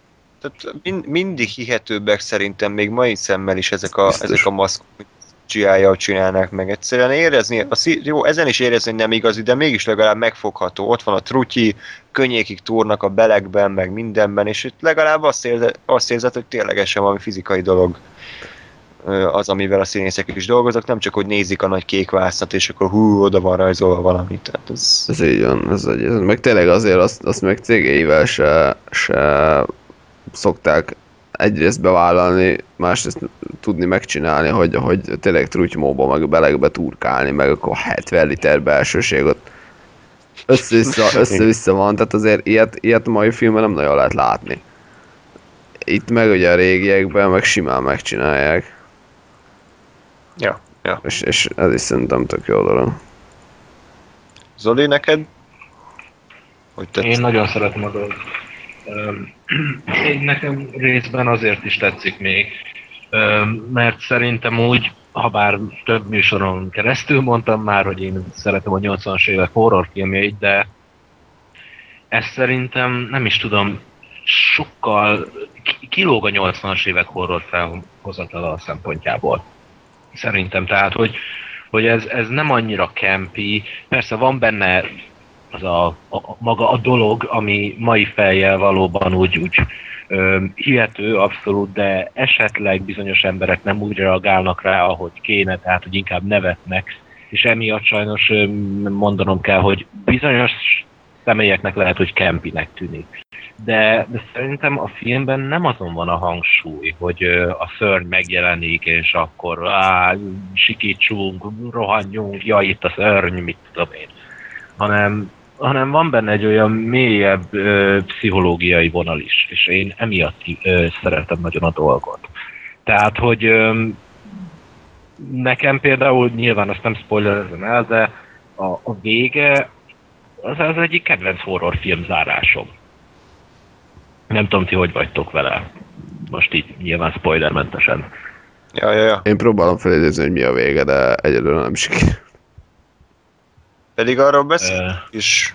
Speaker 1: tehát mind, mindig hihetőbbek szerintem még mai szemmel is ezek a,
Speaker 2: Biztos.
Speaker 1: ezek a maszkok, csinálja, csinálnák meg egyszerűen érezni, a jó, ezen is érezni nem igazi, de mégis legalább megfogható. Ott van a trutyi, könnyékig túrnak a belegben, meg mindenben, és itt legalább azt érzed, azt érzed hogy ténylegesen valami fizikai dolog az, amivel a színészek is dolgoznak, nem csak, hogy nézik a nagy kék vászat, és akkor hú, oda van rajzolva valami. Tehát ez,
Speaker 2: Ez így van, ez egy, ez meg tényleg azért azt, azt meg cégeivel se, se szokták egyrészt bevállalni, másrészt tudni megcsinálni, hogy, hogy tényleg trutymóba, meg belegbe turkálni, meg akkor 70 liter belsőség ott össze-vissza, össze-vissza van, tehát azért ilyet, ilyet a mai filmben nem nagyon lehet látni. Itt meg ugye a régiekben meg simán megcsinálják,
Speaker 1: ja, ja.
Speaker 2: és, és ez is szerintem tök jó dolog.
Speaker 1: Zoli, neked? Hogy tetsz?
Speaker 4: Én nagyon szeretem a dolgot. <clears throat> Én nekem részben azért is tetszik még, mert szerintem úgy, ha bár több műsoron keresztül mondtam már, hogy én szeretem a 80-as évek horrorfilmjeit, de ez szerintem, nem is tudom, sokkal ki- kilóg a 80-as évek horror felhozatala szempontjából. Szerintem, tehát, hogy, hogy ez, ez nem annyira campy, persze van benne az a, a, maga a dolog, ami mai fejjel valóban úgy, úgy ö, hihető, abszolút, de esetleg bizonyos emberek nem úgy reagálnak rá, ahogy kéne, tehát hogy inkább nevetnek, és emiatt sajnos mondanom kell, hogy bizonyos személyeknek lehet, hogy kempinek tűnik. De, de szerintem a filmben nem azon van a hangsúly, hogy a szörny megjelenik, és akkor á, sikítsunk, rohanjunk, ja, itt a szörny, mit tudom én. Hanem, hanem van benne egy olyan mélyebb ö, pszichológiai vonal is, és én emiatt ö, szeretem nagyon a dolgot. Tehát, hogy ö, nekem például, nyilván azt nem spoilerezem el, de a, a vége az az egyik kedvenc horrorfilm zárásom. Nem tudom, ti hogy vagytok vele. Most így nyilván spoilermentesen.
Speaker 1: Ja, ja, ja.
Speaker 2: Én próbálom felidézni, hogy mi a vége, de egyelőre nem sikerül.
Speaker 1: Pedig arról beszél
Speaker 4: Ö,
Speaker 1: is.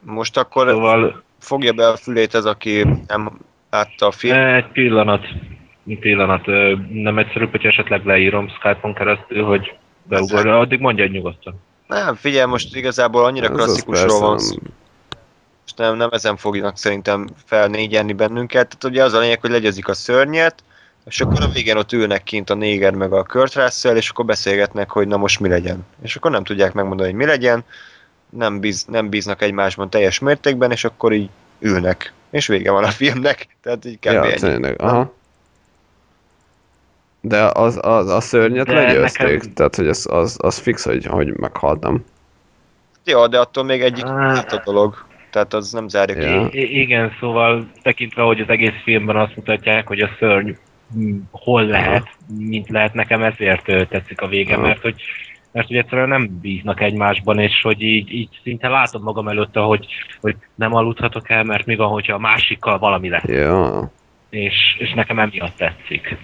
Speaker 1: Most akkor
Speaker 4: Szóval
Speaker 1: fogja be a fülét ez, aki nem látta a filmet.
Speaker 4: egy pillanat, egy pillanat, nem egyszerűbb, hogy esetleg leírom Skype-on keresztül, hogy beugorj, addig mondja nyugodtan.
Speaker 1: Nem, figyelj, most igazából annyira
Speaker 2: Ez
Speaker 1: klasszikusról van szó. Most nem, nem ezen fognak szerintem felnégyenni bennünket. Tehát ugye az a lényeg, hogy legyezik a szörnyet, és akkor a végén ott ülnek kint a néger meg a Kurt Russell, és akkor beszélgetnek, hogy na most mi legyen. És akkor nem tudják megmondani, hogy mi legyen, nem, bíz, nem bíznak egymásban teljes mértékben, és akkor így ülnek. És vége van a filmnek. Tehát így kb.
Speaker 2: Ja,
Speaker 1: ennyi.
Speaker 2: tényleg, aha. De az, az, a szörnyet
Speaker 4: De
Speaker 2: legyőzték,
Speaker 4: nekem-
Speaker 2: tehát hogy az, az, az fix, hogy, hogy meghalt, nem?
Speaker 1: Jó, de attól még egyik hát a dolog. Tehát az nem zárja ki.
Speaker 2: Ja.
Speaker 4: I- igen, szóval tekintve, hogy az egész filmben azt mutatják, hogy a szörny mm, hol lehet, mint lehet nekem ezért tetszik a vége,
Speaker 2: Aha.
Speaker 4: mert hogy mert hogy egyszerűen nem bíznak egymásban, és hogy így, így szinte látom magam előtte, hogy, hogy nem aludhatok el, mert mi van, hogyha a másikkal valami lesz.
Speaker 2: Ja.
Speaker 4: És, és nekem emiatt tetszik.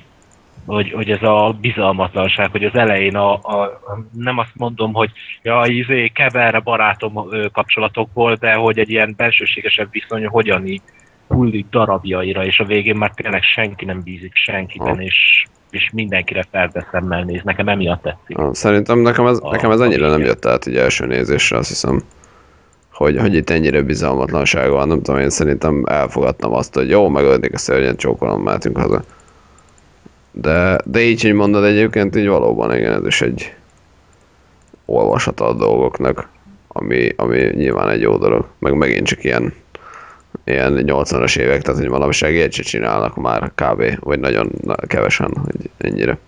Speaker 4: Hogy, hogy ez a bizalmatlanság, hogy az elején a, a, nem azt mondom, hogy ja, izé, keverre barátom kapcsolatokból, de hogy egy ilyen bensőségesebb viszony hogyan így hullik darabjaira, és a végén már tényleg senki nem bízik senkiben,
Speaker 2: Ha.
Speaker 4: és, és mindenkire ferdeszemmel néz. Nekem emiatt tetszik.
Speaker 2: Ah, Szerintem nekem ez,
Speaker 4: A-
Speaker 2: nekem ez
Speaker 4: a
Speaker 2: annyira nem jött át így első nézésre, azt hiszem. Hogy, hogy itt ennyire bizalmatlanság van, nem tudom, én szerintem elfogadtam azt, hogy jó, megölték a szörnyet, csókolom, mehetünk haza. De, de így, hogy mondod egyébként, így valóban igen, ez is egy olvasata a dolgoknak, ami, ami nyilván egy jó dolog. Meg megint csak ilyen, ilyen 80-as évek, tehát hogy manapság ilyet se csinálnak már kb. Vagy nagyon na, kevesen, hogy ennyire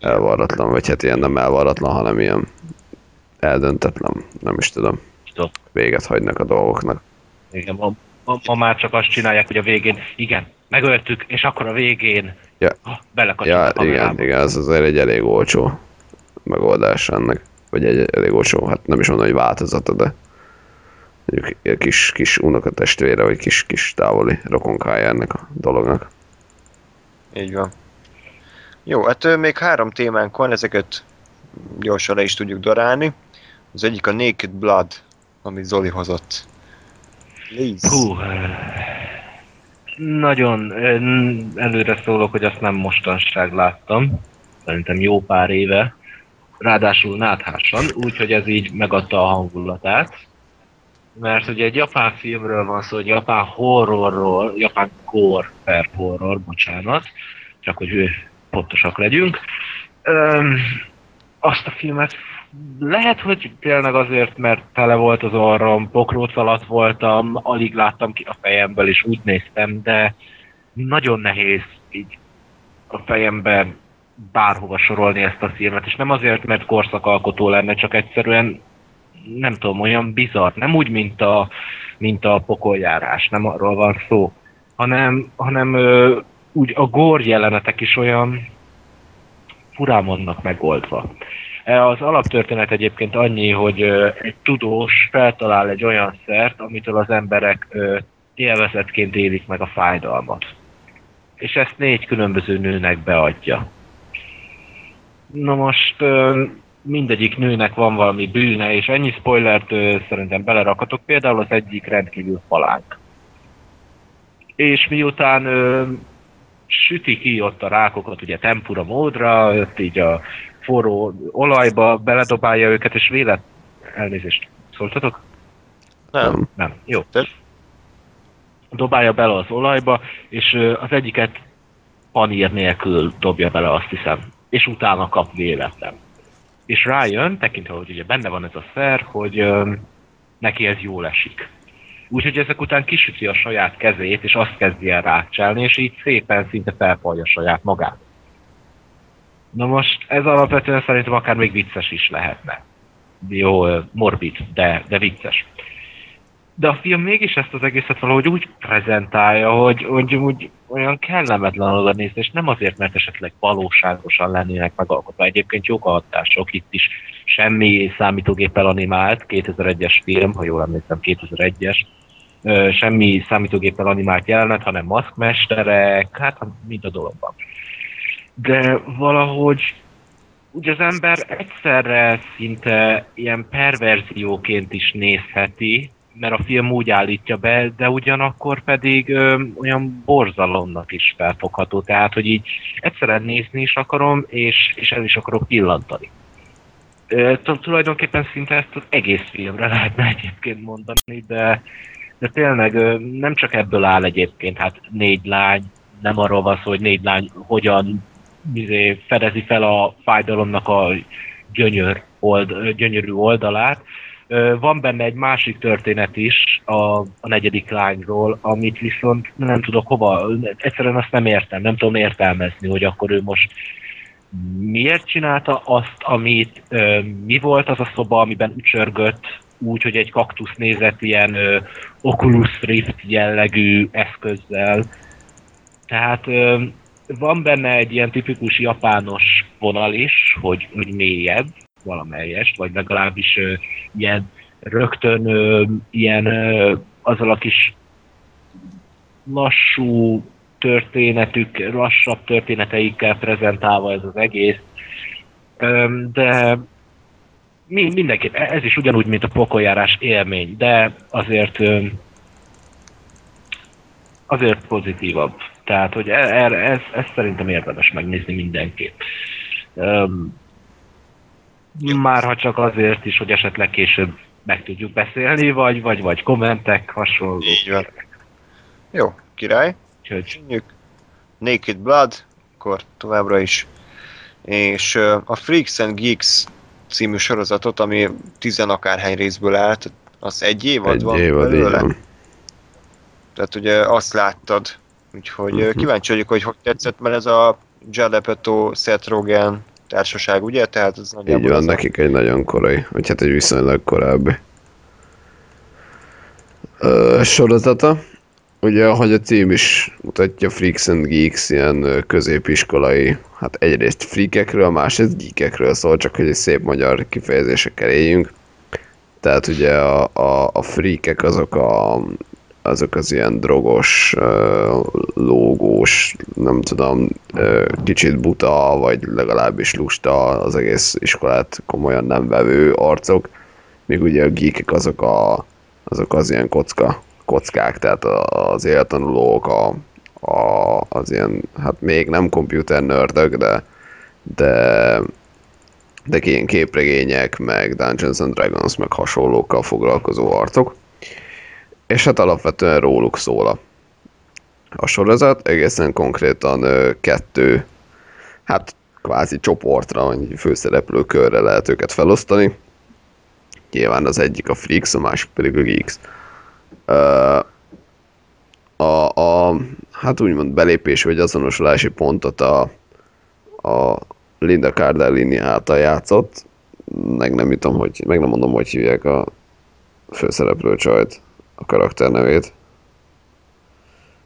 Speaker 2: elvarratlan, vagy hát ilyen nem elvarratlan, hanem ilyen eldöntetlen, nem is tudom. Véget hagynak a dolgoknak.
Speaker 4: Igen, ma, ma, ma, már csak azt csinálják, hogy a végén, igen, megöltük, és akkor a végén
Speaker 2: Ja.
Speaker 4: belekacsint
Speaker 2: Ja,
Speaker 4: a kamerába.
Speaker 2: igen, igen, ez azért egy elég olcsó megoldás ennek. Vagy egy elég olcsó, hát nem is mondom, hogy változata, de mondjuk egy kis, kis unokatestvére, vagy kis, kis távoli rokonkája ennek a dolognak.
Speaker 1: Így van. Jó, hát még három témánk van, ezeket gyorsan le is tudjuk darálni. Az egyik a Naked Blood, amit Zoli hozott.
Speaker 4: Hú, nagyon ö, előre szólok, hogy azt nem mostanság láttam. Szerintem jó pár éve. Ráadásul náthásan, úgyhogy ez így megadta a hangulatát. Mert ugye egy japán filmről van szó, egy japán horrorról, japán gore per horror, bocsánat, csak hogy pontosak legyünk. Öm, azt a filmet lehet, hogy tényleg azért, mert tele volt az orrom, pokróc alatt voltam, alig láttam ki a fejemből, és úgy néztem, de nagyon nehéz így a fejemben bárhova sorolni ezt a filmet, és nem azért, mert korszakalkotó lenne, csak egyszerűen nem tudom, olyan bizarr, nem úgy, mint a, mint a pokoljárás, nem arról van szó, hanem, hanem ö, úgy a gór jelenetek is olyan furán vannak megoldva. E, Az alaptörténet egyébként annyi, hogy egy tudós feltalál egy olyan szert, amitől az emberek élvezetként élik meg a fájdalmat. és ezt négy különböző nőnek beadja. Na most mindegyik nőnek van valami bűne, és ennyi spoilert szerintem belerakatok. Például az egyik rendkívül falánk. És miután süti ki ott a rákokat ugye tempura módra, ott így a forró olajba beledobálja őket, és vélet... Elnézést, szóltatok?
Speaker 1: Nem.
Speaker 4: Nem. Jó.
Speaker 1: Te-
Speaker 4: Dobálja bele az olajba, és az egyiket panír nélkül dobja bele, azt hiszem. És utána kap véletlen. És rájön, tekintve, hogy ugye benne van ez a szer, hogy ö, neki ez jól esik. Úgyhogy ezek után kisüti a saját kezét, és azt kezdi el rácselni, és így szépen szinte felpalja saját magát. Na most ez alapvetően szerintem akár még vicces is lehetne. Jó, morbid, de, de vicces. De a film mégis ezt az egészet valahogy úgy prezentálja, hogy, hogy úgy olyan kellemetlen oda nézni, és nem azért, mert esetleg valóságosan lennének megalkotva. Egyébként jók a hatások, itt is semmi számítógéppel animált, 2001-es film, ha jól emlékszem, 2001-es, Ö, semmi számítógéppel animált jelenet, hanem maszkmesterek, hát mind a dologban. De valahogy úgy az ember egyszerre szinte ilyen perverzióként is nézheti, mert a film úgy állítja be, de ugyanakkor pedig ö, olyan borzalomnak is felfogható. Tehát, hogy így egyszerűen nézni is akarom, és, és el is akarok pillantani. Ö, tulajdonképpen szinte ezt az egész filmre lehetne egyébként mondani, de, de tényleg ö, nem csak ebből áll egyébként, hát négy lány, nem arról van szó, hogy négy lány hogyan izé, fedezi fel a fájdalomnak a gyönyör old, gyönyörű oldalát. Van benne egy másik történet is a, a negyedik lányról, amit viszont nem tudok hova, egyszerűen azt nem értem, nem tudom értelmezni, hogy akkor ő most miért csinálta azt, amit, mi volt az a szoba, amiben ücsörgött, úgy, hogy egy kaktusz nézett ilyen ö, Oculus Rift jellegű eszközzel. Tehát van benne egy ilyen tipikus japános vonal is, hogy, hogy mélyebb, valamelyest, vagy legalábbis ö, ilyen rögtön ö, ilyen ö, azzal a kis lassú történetük, lassabb történeteikkel prezentálva ez az egész. Öm, De mi, mindenképp, ez is ugyanúgy, mint a pokoljárás élmény, de azért öm, azért pozitívabb. Tehát, hogy e- erre, ez, ez szerintem érdemes megnézni mindenképp. Már ha csak azért is, hogy esetleg később meg tudjuk beszélni, vagy, vagy, vagy kommentek, hasonló.
Speaker 1: Így. Jó, király.
Speaker 4: Úgyhogy
Speaker 1: Köszönjük. Naked Blood, akkor továbbra is. És a Freaks and Geeks című sorozatot, ami tizenakárhány részből állt, az egy évad
Speaker 2: Egy
Speaker 1: van
Speaker 2: évad, így
Speaker 1: belőle?
Speaker 2: van.
Speaker 1: Tehát ugye azt láttad, úgyhogy uh
Speaker 2: Mhm.
Speaker 1: kíváncsi vagyok, hogy hogy tetszett, mert ez a Apatow, Seth Rogen társaság, ugye? Tehát ez nagyjából
Speaker 2: Így van,
Speaker 1: az a-
Speaker 2: nekik egy nagyon korai, vagy hát egy viszonylag korábbi ö, sorozata. Ugye, ahogy a cím is mutatja, Freaks and Geeks, ilyen középiskolai, hát egyrészt freakekről, másrészt geekekről szól, csak hogy egy szép magyar kifejezésekkel éljünk. Tehát ugye a, a, a freakek azok a, azok az ilyen drogos, lógós, nem tudom, kicsit buta, vagy legalábbis lusta az egész iskolát komolyan nem vevő arcok, míg ugye a geekek azok, a, azok az ilyen kocka, kockák, tehát az éltanulók, a, a, az ilyen, hát még nem computer nördök, de, de de ilyen képregények, meg Dungeons and Dragons, meg hasonlókkal foglalkozó arcok. És hát alapvetően róluk szól a, a sorozat, egészen konkrétan kettő, hát kvázi csoportra, vagy főszereplő körre lehet őket felosztani. Nyilván az egyik a Freaks, a másik pedig a Geeks. A, a, hát úgymond belépés vagy azonosulási pontot a, a Linda Cardellini által játszott, meg nem tudom, hogy, meg nem mondom, hogy hívják a főszereplő csajt, a karakter nevét.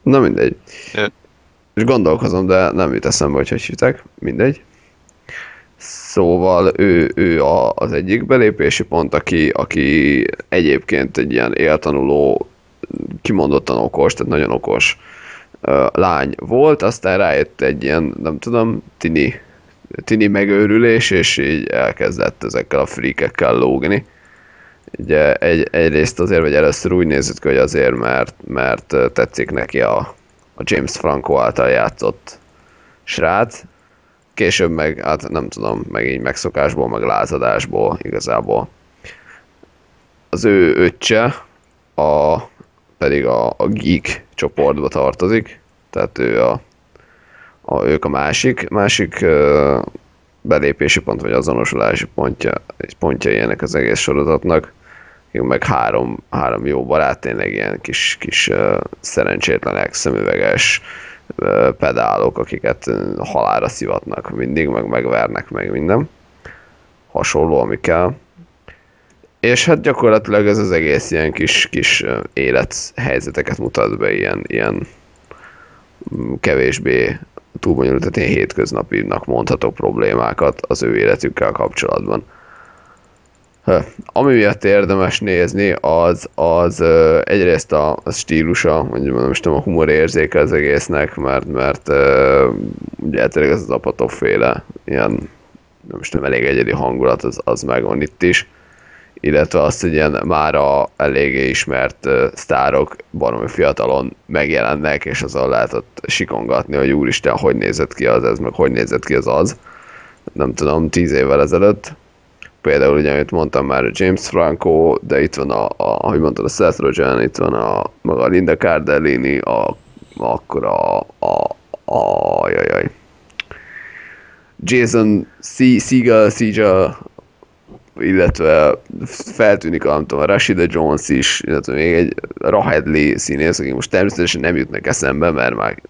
Speaker 2: Na mindegy.
Speaker 1: Ö.
Speaker 2: És gondolkozom, de nem jut eszembe, hogy hogy hívták. Mindegy. Szóval ő, ő a, az egyik belépési pont, aki, aki egyébként egy ilyen éltanuló, kimondottan okos, tehát nagyon okos lány volt, aztán rájött egy ilyen, nem tudom, tini, tini megőrülés, és így elkezdett ezekkel a freakekkel lógni. Ugye egy, egyrészt azért, vagy először úgy nézett hogy azért, mert, mert tetszik neki a, a James Franco által játszott srác, később meg, hát nem tudom, meg így megszokásból, meg lázadásból igazából. Az ő öccse, a, pedig a, a geek csoportba tartozik, tehát ő a, a, ők a másik, másik belépési pont, vagy azonosulási pontja, pontja ilyenek az egész sorozatnak, Még meg három, három jó barát, tényleg ilyen kis, kis ö, szerencsétlenek, szemüveges ö, pedálok, akiket halára szivatnak mindig, meg megvernek, meg minden. Hasonló, ami kell. És hát gyakorlatilag ez az egész ilyen kis, kis élethelyzeteket mutat be, ilyen, ilyen mm, kevésbé túlbonyolult, tehát ilyen hétköznapinak mondható problémákat az ő életükkel kapcsolatban. Ami miatt érdemes nézni, az, az egyrészt a, a stílusa, mondjuk nem is tudom, a humor érzéke az egésznek, mert, mert ugye tényleg ez az Apatow féle ilyen nem is tudom, elég egyedi hangulat, az, az megvan itt is illetve azt, hogy ilyen mára eléggé ismert uh, sztárok baromi fiatalon megjelennek, és azon lehet ott sikongatni, hogy úristen, hogy nézett ki az ez, meg hogy nézett ki az az. Nem tudom, tíz évvel ezelőtt. Például ugye, amit mondtam már, James Franco, de itt van a, a ahogy mondtad, a Seth Rogen, itt van a, maga Linda Cardellini, a, akkor a, a, a, jajjaj. Jason C- Segel, Segel, illetve feltűnik a, nem tudom, a Rashida Jones is, illetve még egy Rahedli színész, aki most természetesen nem jutnak eszembe, mert már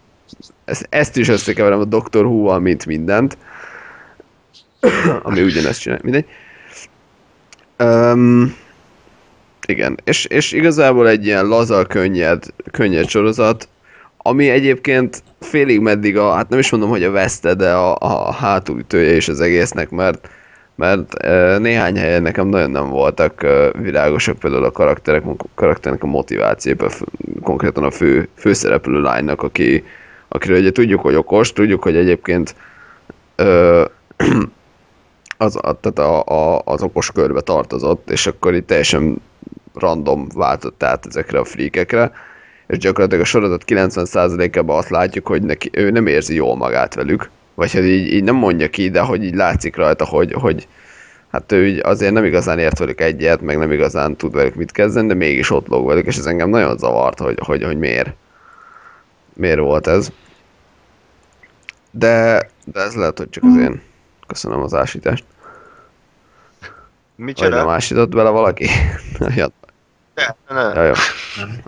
Speaker 2: ezt, ezt is összekeverem a Doctor Who-val, mint mindent, ami ugyanezt csinál, mindegy. Um, igen, és, és igazából egy ilyen laza, könnyed, könnyed sorozat, ami egyébként félig meddig a, hát nem is mondom, hogy a veszte, de a, a hátulütője is az egésznek, mert mert néhány helyen nekem nagyon nem voltak e, világosak például a karakterek, karakternek a motiváció, konkrétan a fő, főszereplő lánynak, aki, akiről ugye tudjuk, hogy okos, tudjuk, hogy egyébként e, az, a, tehát a, a, az okos körbe tartozott, és akkor itt teljesen random váltott át ezekre a freakekre, és gyakorlatilag a sorozat 90%-ában azt látjuk, hogy neki, ő nem érzi jól magát velük, vagy hát így, így nem mondja ki, de hogy így látszik rajta, hogy, hogy hát ő így azért nem igazán ért velük egyet, meg nem igazán tud velük mit kezdeni, de mégis ott lóg velük, és ez engem nagyon zavart, hogy, hogy, hogy miért. Miért volt ez. De, de ez lehet, hogy csak az én. Köszönöm az ásítást. Vagy
Speaker 1: Micsoda?
Speaker 2: nem ásított bele valaki? <laughs> ja,
Speaker 1: Ne, ne.
Speaker 2: ja, jó.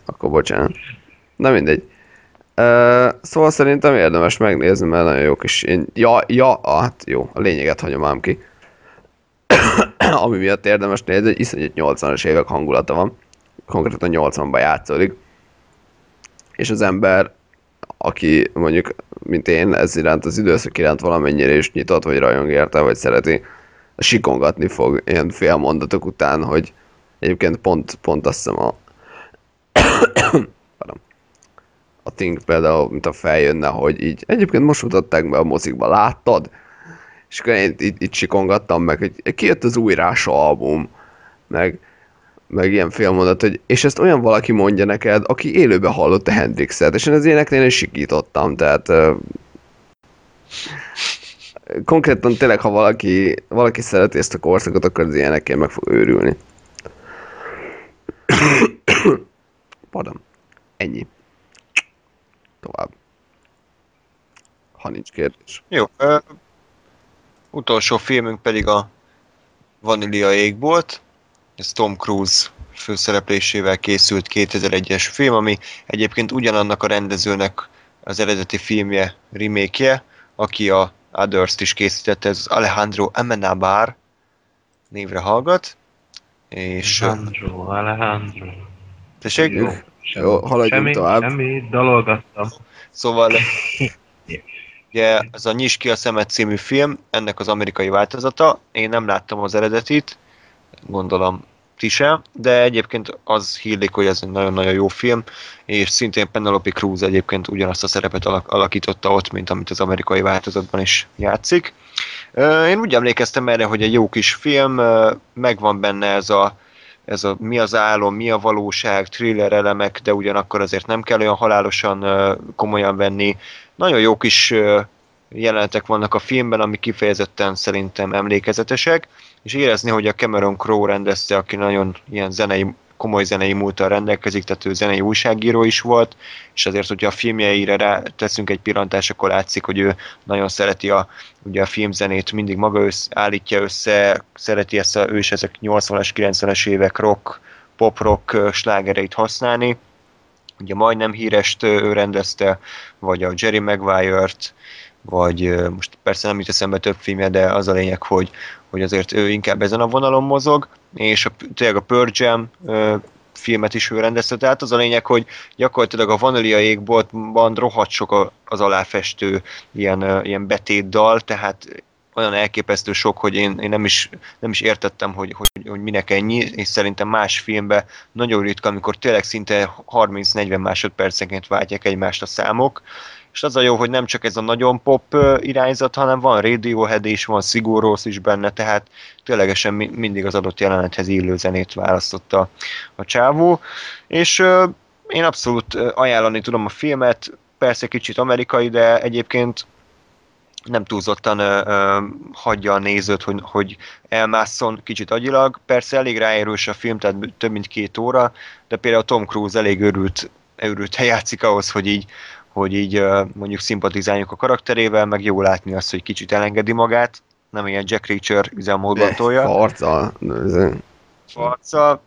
Speaker 2: Akkor bocsánat. Na mindegy. Uh, szóval szerintem érdemes megnézni, mert nagyon jó kis... Én, ja, ja, hát jó, a lényeget hagyom ám ki. <coughs> Ami miatt érdemes nézni, hogy iszonyat 80-as évek hangulata van. Konkrétan 80-ban játszódik. És az ember, aki mondjuk, mint én, ez iránt az időszak iránt valamennyire is nyitott, vagy rajong érte, vagy szereti, sikongatni fog ilyen fél mondatok után, hogy egyébként pont, pont azt hiszem a <coughs> a Think például, mint a feljönne, hogy így egyébként most mutatták be a mozikba, láttad? És akkor én itt, itt sikongattam meg, hogy kijött az új Rása album, meg, meg ilyen félmondat, hogy és ezt olyan valaki mondja neked, aki élőben hallotta Hendrixet, és én az éneknél is sikítottam, tehát konkrétan tényleg, ha valaki, valaki szereti ezt a korszakot, akkor az ilyenekkel meg fog őrülni. Pardon. Ennyi. Tovább. Ha nincs kérdés.
Speaker 1: Jó. Ö, utolsó filmünk pedig a Vanília égbolt. Ez Tom Cruise főszereplésével készült 2001-es film, ami egyébként ugyanannak a rendezőnek az eredeti filmje, remake aki a Others-t is készítette, ez az Alejandro Amenabar névre hallgat. És...
Speaker 4: Alejandro, Alejandro.
Speaker 1: Tessék?
Speaker 2: Jó. Jó, haladjunk
Speaker 4: semmi,
Speaker 2: tovább.
Speaker 4: Semmi, dalolgattam.
Speaker 1: Szóval <laughs> ugye ez a Nyis ki a szemet című film, ennek az amerikai változata. Én nem láttam az eredetit, gondolom Tise, de egyébként az hírlik, hogy ez egy nagyon-nagyon jó film, és szintén Penelope Cruz egyébként ugyanazt a szerepet alak- alakította ott, mint amit az amerikai változatban is játszik. Én úgy emlékeztem erre, hogy egy jó kis film, megvan benne ez a, ez a mi az álom, mi a valóság, thriller elemek, de ugyanakkor azért nem kell olyan halálosan komolyan venni. Nagyon jó kis jelenetek vannak a filmben, ami kifejezetten szerintem emlékezetesek, és érezni, hogy a Cameron Crowe rendezte, aki nagyon ilyen zenei, komoly zenei múltal rendelkezik, tehát ő zenei újságíró is volt, és azért, hogyha a filmjeire rá teszünk egy pillantást, akkor látszik, hogy ő nagyon szereti a, ugye a filmzenét, mindig maga össze, állítja össze, szereti ezt a, ő is ezek 80-as, 90-es évek rock, pop-rock slágereit használni. Ugye majdnem hírest ő rendezte, vagy a Jerry Maguire-t, vagy most persze nem jut eszembe több filmje, de az a lényeg, hogy, hogy azért ő inkább ezen a vonalon mozog, és a, tényleg a Pearl Jam filmet is ő rendezte, tehát az a lényeg, hogy gyakorlatilag a Vanilla égboltban rohadt sok az aláfestő ilyen, ilyen betétdal, tehát olyan elképesztő sok, hogy én, én nem, is, nem is értettem, hogy, hogy, hogy minek ennyi, és szerintem más filmben nagyon ritka, amikor tényleg szinte 30-40 másodpercenként váltják egymást a számok, és az a jó, hogy nem csak ez a nagyon pop irányzat, hanem van Radiohead is, van Sigur Rós is benne, tehát ténylegesen mi- mindig az adott jelenethez illő zenét választotta a csávó, és én abszolút ajánlani tudom a filmet, persze kicsit amerikai, de egyébként nem túlzottan ö, ö, hagyja a nézőt, hogy, hogy elmásszon kicsit agyilag. Persze elég ráérős a film, tehát több mint két óra, de például Tom Cruise elég örült, örült játszik ahhoz, hogy így, hogy így mondjuk szimpatizáljuk a karakterével, meg jó látni azt, hogy kicsit elengedi magát, nem ilyen Jack Reacher üzemmódban tolja
Speaker 2: Harca. ez-
Speaker 1: arca.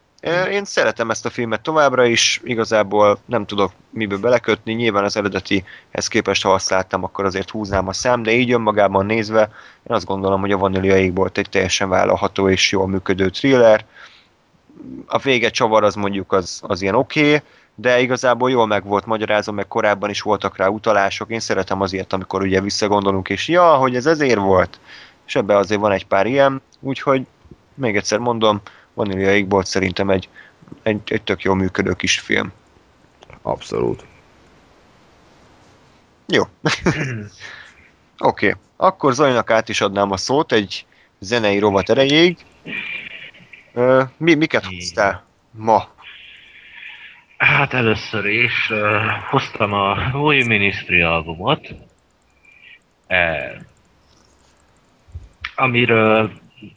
Speaker 1: Én szeretem ezt a filmet továbbra is, igazából nem tudok miből belekötni, nyilván az eredetihez képest, ha azt láttam, akkor azért húznám a szám, de így önmagában nézve, én azt gondolom, hogy a Vanilla Égbolt egy teljesen vállalható és jól működő thriller. A vége csavar az mondjuk az, az ilyen oké, okay, de igazából jól meg volt magyarázva, meg korábban is voltak rá utalások. Én szeretem az ilyet, amikor ugye visszagondolunk, és ja, hogy ez ezért volt. És ebben azért van egy pár ilyen, úgyhogy még egyszer mondom, Vanilla Égbolt szerintem egy, egy, egy tök jól működő kis film.
Speaker 2: Abszolút.
Speaker 1: Jó. <laughs> Oké, okay. akkor Zajnak át is adnám a szót egy zenei rovat erejéig. Ö, mi, miket hoztál ma?
Speaker 4: Hát először is uh, hoztam a új Ministry albumot, eh, amiről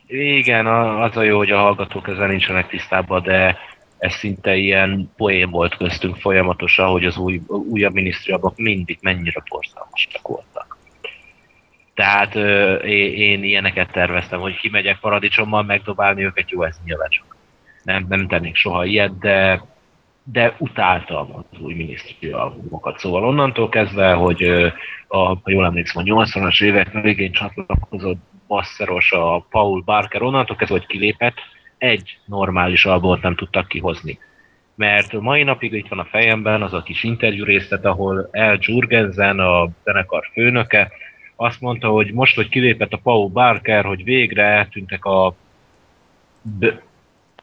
Speaker 4: igen, az a jó, hogy a hallgatók ezzel nincsenek tisztában, de ez szinte ilyen poén volt köztünk folyamatosan, hogy az új, újabb Ministry albumok mindig mennyire borzalmasak voltak. Tehát ö, én, én ilyeneket terveztem, hogy kimegyek paradicsommal megdobálni őket, jó, ez nyilván csak nem, nem tennék soha ilyet, de de utáltam az új minisztri albumokat. Szóval onnantól kezdve, hogy a, ha jól emlékszem, a 80-as évek végén csatlakozott basszeros a Paul Barker, onnantól kezdve, hogy kilépett, egy normális albumot nem tudtak kihozni. Mert mai napig itt van a fejemben az a kis interjú részlet, ahol El Jurgensen, a zenekar főnöke, azt mondta, hogy most, hogy kilépett a Paul Barker, hogy végre eltűntek a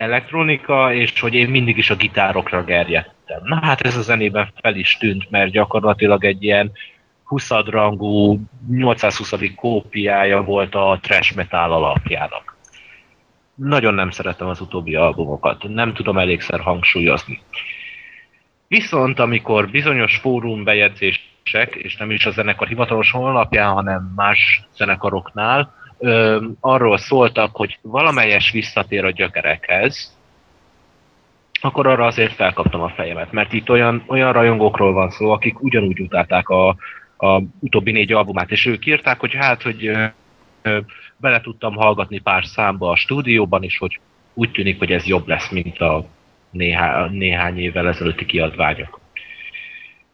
Speaker 4: elektronika, és hogy én mindig is a gitárokra gerjedtem. Na hát ez a zenében fel is tűnt, mert gyakorlatilag egy ilyen 20 rangú, 820. kópiája volt a trash metal alapjának. Nagyon nem szeretem az utóbbi albumokat, nem tudom elégszer hangsúlyozni. Viszont amikor bizonyos fórum bejegyzések, és nem is a zenekar hivatalos honlapján, hanem más zenekaroknál, ö, arról szóltak, hogy valamelyes visszatér a gyökerekhez, akkor arra azért felkaptam a fejemet, mert itt olyan, olyan rajongókról van szó, akik ugyanúgy utálták a, a utóbbi négy albumát, és ők írták, hogy hát, hogy ö, ö, bele tudtam hallgatni pár számba a stúdióban, és hogy úgy tűnik, hogy ez jobb lesz, mint a néhá, néhány évvel ezelőtti kiadványok.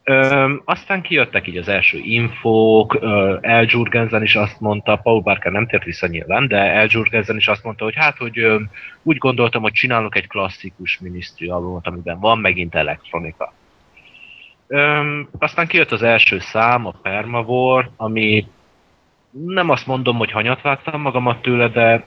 Speaker 4: Ö, aztán kijöttek így az első infók, El Jurgensen is azt mondta, Paul Barker nem tért vissza nyilván, de El Jurgensen is azt mondta, hogy hát, hogy ö, úgy gondoltam, hogy csinálok egy klasszikus Ministry albumot, amiben van megint elektronika. Ö, aztán kijött az első szám, a Permavor, ami nem azt mondom, hogy hanyat vágtam magamat tőle, de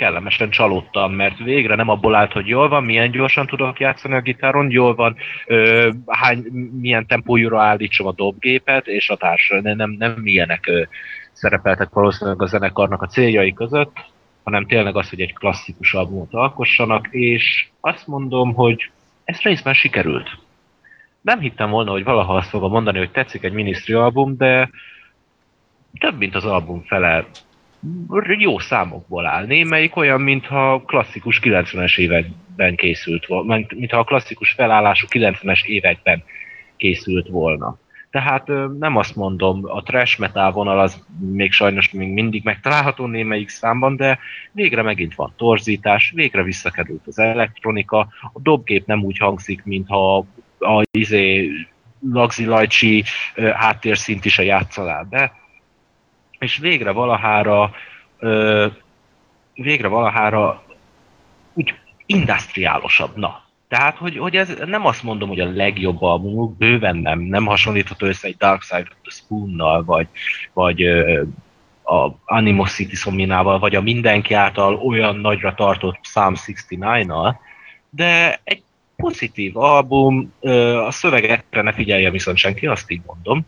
Speaker 4: kellemesen csalódtam, mert végre nem abból állt, hogy jól van, milyen gyorsan tudok játszani a gitáron, jól van, ö, hány, milyen tempójúra állítsam a dobgépet, és a társ, nem, nem, nem ilyenek ö, szerepeltek valószínűleg a zenekarnak a céljai között, hanem tényleg az, hogy egy klasszikus albumot alkossanak, és azt mondom, hogy ez részben sikerült. Nem hittem volna, hogy valaha azt fogom mondani, hogy tetszik egy minisztri album, de több, mint az album fele jó számokból áll. Némelyik olyan, mintha klasszikus 90-es években készült volna, mintha a klasszikus felállású 90-es években készült volna. Tehát nem azt mondom, a trash metal vonal az még sajnos még mindig megtalálható némelyik számban, de végre megint van torzítás, végre visszakerült az elektronika, a dobgép nem úgy hangzik, mintha a izé, Lagzi Lajcsi háttérszint is a játszaná be, és végre valahára végre valahára úgy industriálosabb, na, tehát, hogy, hogy ez nem azt mondom, hogy a legjobb albumuk, bőven nem, nem hasonlítható össze egy Dark Side of the Spoon-nal, vagy, vagy a Animosity Sominával, vagy a mindenki által olyan nagyra tartott Psalm 69-nal, de egy pozitív album, a szövegekre ne figyelje viszont senki, azt így mondom,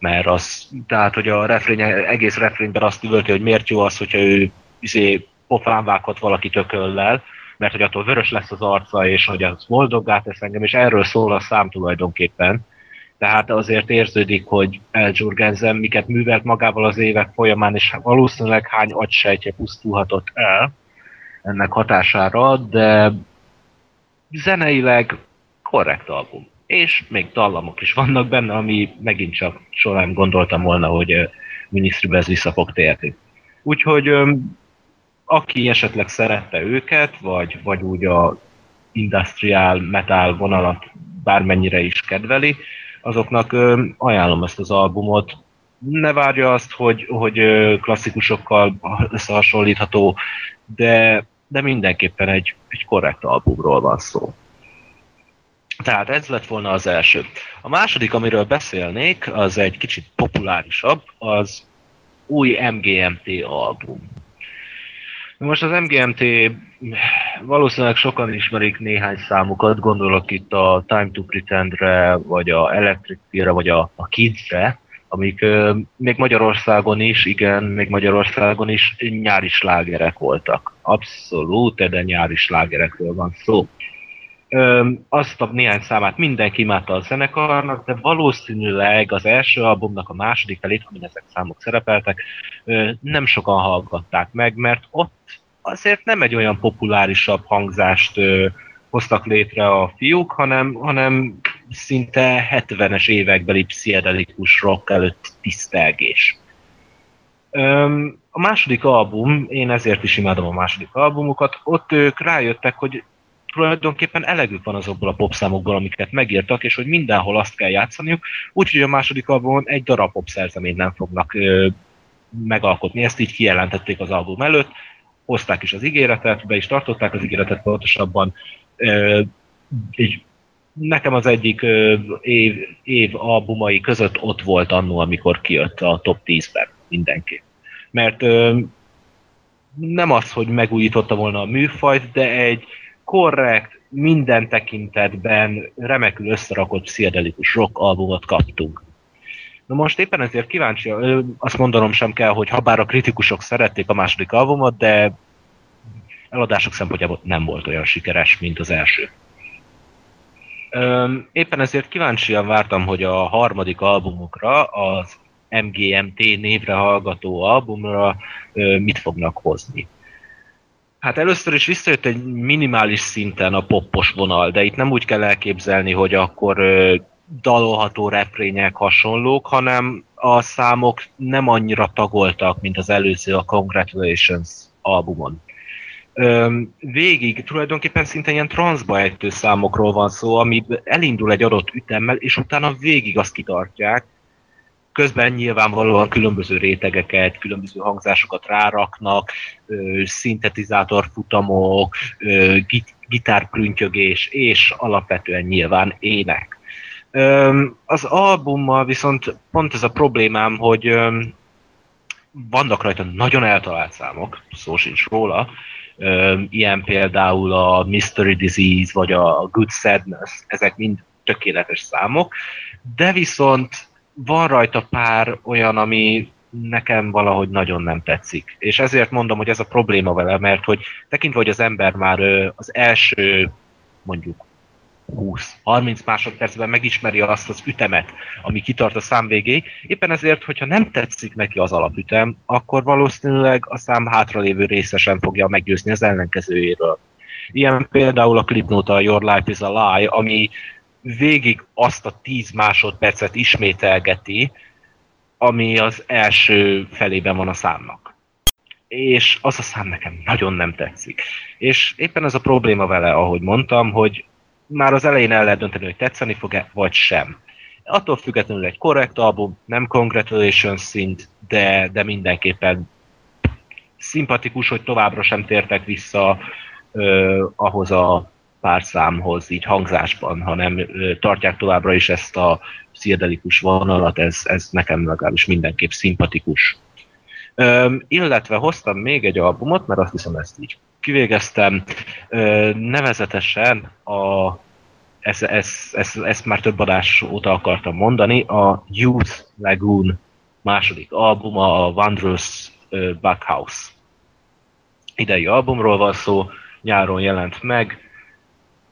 Speaker 4: mert az, tehát, hogy a refrény, egész refrényben azt üvölti, hogy miért jó az, hogyha ő izé, pofán vághat valaki tököllel, mert hogy attól vörös lesz az arca, és hogy az boldoggá tesz engem, és erről szól a szám tulajdonképpen. Tehát azért érződik, hogy El Jurgensen miket művelt magával az évek folyamán, és valószínűleg hány agysejtje pusztulhatott el ennek hatására, de zeneileg korrekt album. És még dallamok is vannak benne, ami megint csak során gondoltam volna, hogy minisztribe ez vissza fog térni. Úgyhogy aki esetleg szerette őket, vagy, vagy úgy a industrial metal vonalat bármennyire is kedveli, azoknak ajánlom ezt az albumot. Ne várja azt, hogy, hogy klasszikusokkal összehasonlítható, de, de mindenképpen egy, egy korrekt albumról van szó. Tehát ez lett volna az első. A második, amiről beszélnék, az egy kicsit populárisabb, az új MGMT album. Most az MGMT valószínűleg sokan ismerik néhány számukat, gondolok itt a Time to Pretendre, vagy a Electric Feel-re, vagy a, a Kids-re, amik euh, még Magyarországon is, igen, még Magyarországon is nyári slágerek voltak. Abszolút, de nyári slágerekről van szó azt a néhány számát mindenki imádta a zenekarnak, de valószínűleg az első albumnak a második felét, amin ezek számok szerepeltek, nem sokan hallgatták meg, mert ott azért nem egy olyan populárisabb hangzást hoztak létre a fiúk, hanem, hanem szinte 70-es évekbeli pszichedelikus rock előtt tisztelgés. A második album, én ezért is imádom a második albumukat, ott ők rájöttek, hogy tulajdonképpen elegük van azokból a popszámokból, amiket megírtak, és hogy mindenhol azt kell játszaniuk, úgyhogy a második albumon egy darab pop szerzeményt nem fognak ö, megalkotni. Ezt így kijelentették az album előtt, hozták is az ígéretet, be is tartották az ígéretet pontosabban. Ö, így, nekem az egyik ö, év, év albumai között ott volt annó, amikor kijött a top 10-ben mindenki. Mert ö, nem az, hogy megújította volna a műfajt, de egy, korrekt, minden tekintetben remekül összerakott pszichedelikus rock albumot kaptunk. Na most éppen ezért kíváncsi, azt mondanom sem kell, hogy ha bár a kritikusok szerették a második albumot, de eladások szempontjából nem volt olyan sikeres, mint az első. Éppen ezért kíváncsian vártam, hogy a harmadik albumukra, az MGMT névre hallgató albumra mit fognak hozni. Hát először is visszajött egy minimális szinten a poppos vonal, de itt nem úgy kell elképzelni, hogy akkor dalolható refrények hasonlók, hanem a számok nem annyira tagoltak, mint az előző a Congratulations albumon. Végig tulajdonképpen szinte ilyen transzba ejtő számokról van szó, ami elindul egy adott ütemmel, és utána végig azt kitartják, közben nyilvánvalóan különböző rétegeket, különböző hangzásokat ráraknak, szintetizátor futamok, gitárprüntyögés, és alapvetően nyilván ének. Az albummal viszont pont ez a problémám, hogy vannak rajta nagyon eltalált számok, szó sincs róla, ilyen például a Mystery Disease, vagy a Good Sadness, ezek mind tökéletes számok, de viszont van rajta pár olyan, ami nekem valahogy nagyon nem tetszik. És ezért mondom, hogy ez a probléma vele, mert hogy tekintve, hogy az ember már az első mondjuk 20-30 másodpercben megismeri azt az ütemet, ami kitart a szám végéig. Éppen ezért, hogyha nem tetszik neki az alapütem, akkor valószínűleg a szám hátralévő része sem fogja meggyőzni az ellenkezőjéről. Ilyen például a klipnóta Your Life is a Lie, ami végig azt a 10 másodpercet ismételgeti, ami az első felében van a számnak. És az a szám nekem nagyon nem tetszik. És éppen ez a probléma vele, ahogy mondtam, hogy már az elején el lehet dönteni, hogy tetszeni fog-e, vagy sem. Attól függetlenül egy korrekt album, nem congratulations szint, de, de mindenképpen szimpatikus, hogy továbbra sem tértek vissza ö, ahhoz a pár számhoz így hangzásban, hanem tartják továbbra is ezt a pszichedelikus vonalat, ez, ez nekem legalábbis mindenképp szimpatikus. Ö, illetve hoztam még egy albumot, mert azt hiszem ezt így kivégeztem, ö, nevezetesen a ezt, ezt, ezt, ezt már több adás óta akartam mondani, a Youth Lagoon második albuma, a Wondrous Backhouse. Idei albumról van szó, nyáron jelent meg,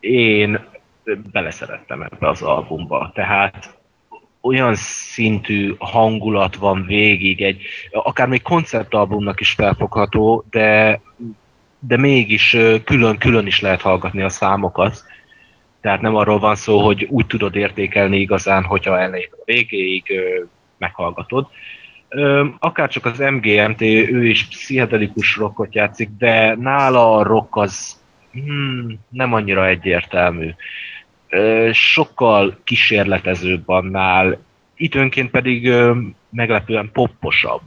Speaker 4: én beleszerettem ebbe az albumba, tehát olyan szintű hangulat van végig, egy, akár még konceptalbumnak is felfogható, de, de mégis külön-külön is lehet hallgatni a számokat. Tehát nem arról van szó, hogy úgy tudod értékelni igazán, hogyha elején a végéig meghallgatod. Ö, akár csak az MGMT, ő is pszichedelikus rockot játszik, de nála a rock az hmm, nem annyira egyértelmű. Sokkal kísérletezőbb annál, időnként pedig meglepően popposabb.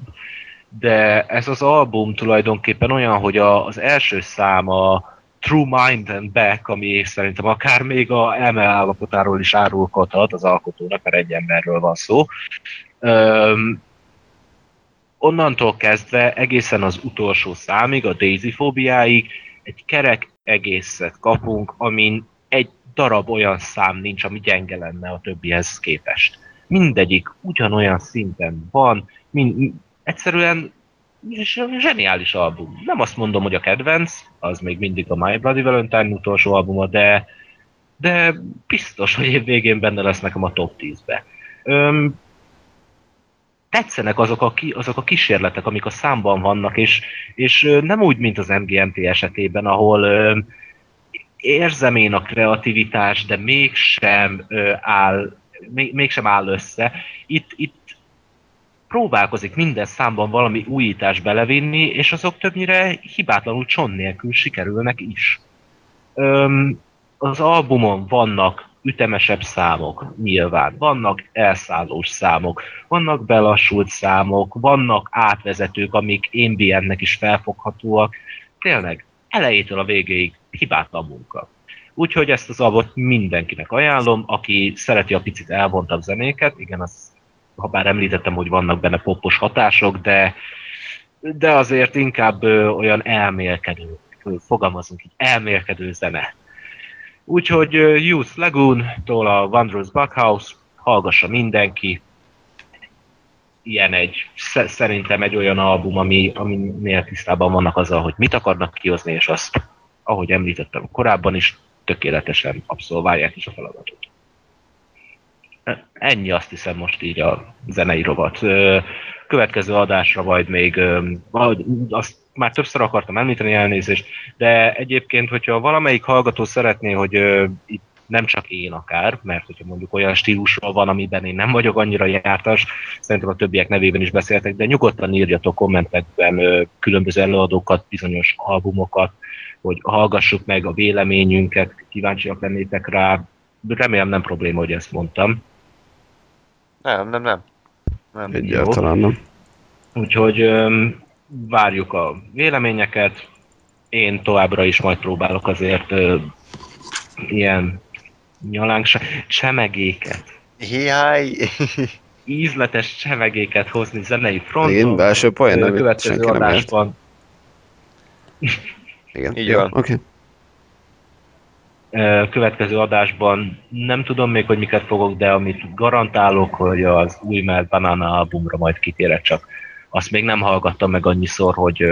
Speaker 4: De ez az album tulajdonképpen olyan, hogy az első száma True Mind and Back, ami szerintem akár még a elme állapotáról is árulkodhat az alkotónak, mert egy emberről van szó. Öm, onnantól kezdve egészen az utolsó számig, a Daisy fóbiáig egy kerek egészet kapunk, amin egy darab olyan szám nincs, ami gyenge lenne a többihez képest. Mindegyik ugyanolyan szinten van, mind, egyszerűen zseniális album. Nem azt mondom, hogy a kedvenc, az még mindig a My Bloody Valentine utolsó albuma, de, de biztos, hogy év végén benne lesz nekem a top 10-be. Öm, tetszenek azok a, ki, azok a kísérletek, amik a számban vannak, és, és nem úgy, mint az MGMT esetében, ahol ö, érzem én a kreativitás, de mégsem ö, áll, még, mégsem áll össze. Itt, itt próbálkozik minden számban valami újítás belevinni, és azok többnyire hibátlanul cson nélkül sikerülnek is. Öm, az albumon vannak ütemesebb számok, nyilván. Vannak elszállós számok, vannak belassult számok, vannak átvezetők, amik ambientnek is felfoghatóak. Tényleg, elejétől a végéig hibátlan munka. Úgyhogy ezt az albumot mindenkinek ajánlom, aki szereti a picit elvontabb zenéket, igen, az ha bár említettem, hogy vannak benne popos hatások, de, de azért inkább ö, olyan elmélkedő, fogalmazunk így, elmélkedő zene. Úgyhogy Youth Lagoon-tól a Wondrous Backhouse, hallgassa mindenki, ilyen egy, szerintem egy olyan album, ami, aminél tisztában vannak azzal, hogy mit akarnak kihozni, és azt, ahogy említettem korábban is, tökéletesen abszolválják is a feladatot. Ennyi azt hiszem most így a zenei rovat. Következő adásra majd még, azt már többször akartam említeni elnézést, de egyébként, hogyha valamelyik hallgató szeretné, hogy itt nem csak én akár, mert hogyha mondjuk olyan stílusról van, amiben én nem vagyok annyira jártas, szerintem a többiek nevében is beszéltek, de nyugodtan írjatok kommentekben különböző előadókat, bizonyos albumokat, hogy hallgassuk meg a véleményünket, kíváncsiak lennétek rá. Remélem nem probléma, hogy ezt mondtam.
Speaker 1: Nem, nem, nem. nem.
Speaker 2: Egyáltalán nem.
Speaker 4: Úgyhogy öm, várjuk a véleményeket. Én továbbra is majd próbálok azért ö, ilyen nyalánk se, csemegéket.
Speaker 1: Hiáj!
Speaker 4: ízletes csevegéket hozni zenei fronton.
Speaker 2: Igen, belső poén, amit
Speaker 4: következő
Speaker 2: senki nem ért.
Speaker 4: adásban
Speaker 2: Igen.
Speaker 1: Így van.
Speaker 2: Oké.
Speaker 4: Ö, következő adásban nem tudom még, hogy miket fogok, de amit garantálok, hogy az új Mad Banana albumra majd kitérek, csak azt még nem hallgattam meg annyiszor, hogy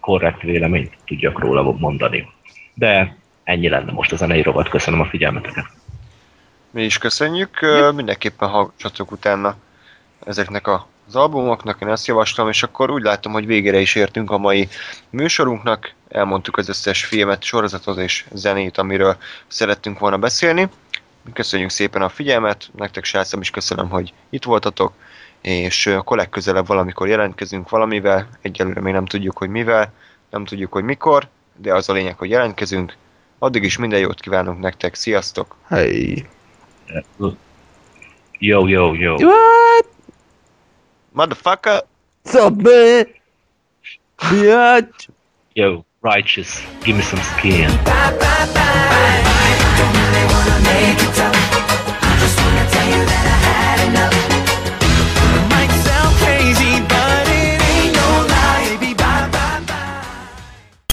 Speaker 4: korrekt véleményt tudjak róla mondani. De ennyi lenne most a zenei rovat. Köszönöm a figyelmeteket.
Speaker 1: Mi is köszönjük, Ö, mindenképpen hallgassatok utána ezeknek az albumoknak, én ezt javaslom, és akkor úgy látom, hogy végére is értünk a mai műsorunknak, elmondtuk az összes filmet, sorozatot és zenét, amiről szerettünk volna beszélni. Köszönjük szépen a figyelmet, nektek srácom is köszönöm, hogy itt voltatok, és akkor legközelebb valamikor jelentkezünk valamivel, egyelőre még nem tudjuk, hogy mivel, nem tudjuk, hogy mikor, de az a lényeg, hogy jelentkezünk. Addig is minden jót kívánunk nektek, sziasztok!
Speaker 2: Hey.
Speaker 4: Yo, yo, yo.
Speaker 2: What?
Speaker 1: Motherfucker!
Speaker 2: Bitch!
Speaker 4: Yo, righteous. Give me some skin.
Speaker 6: Wanna make it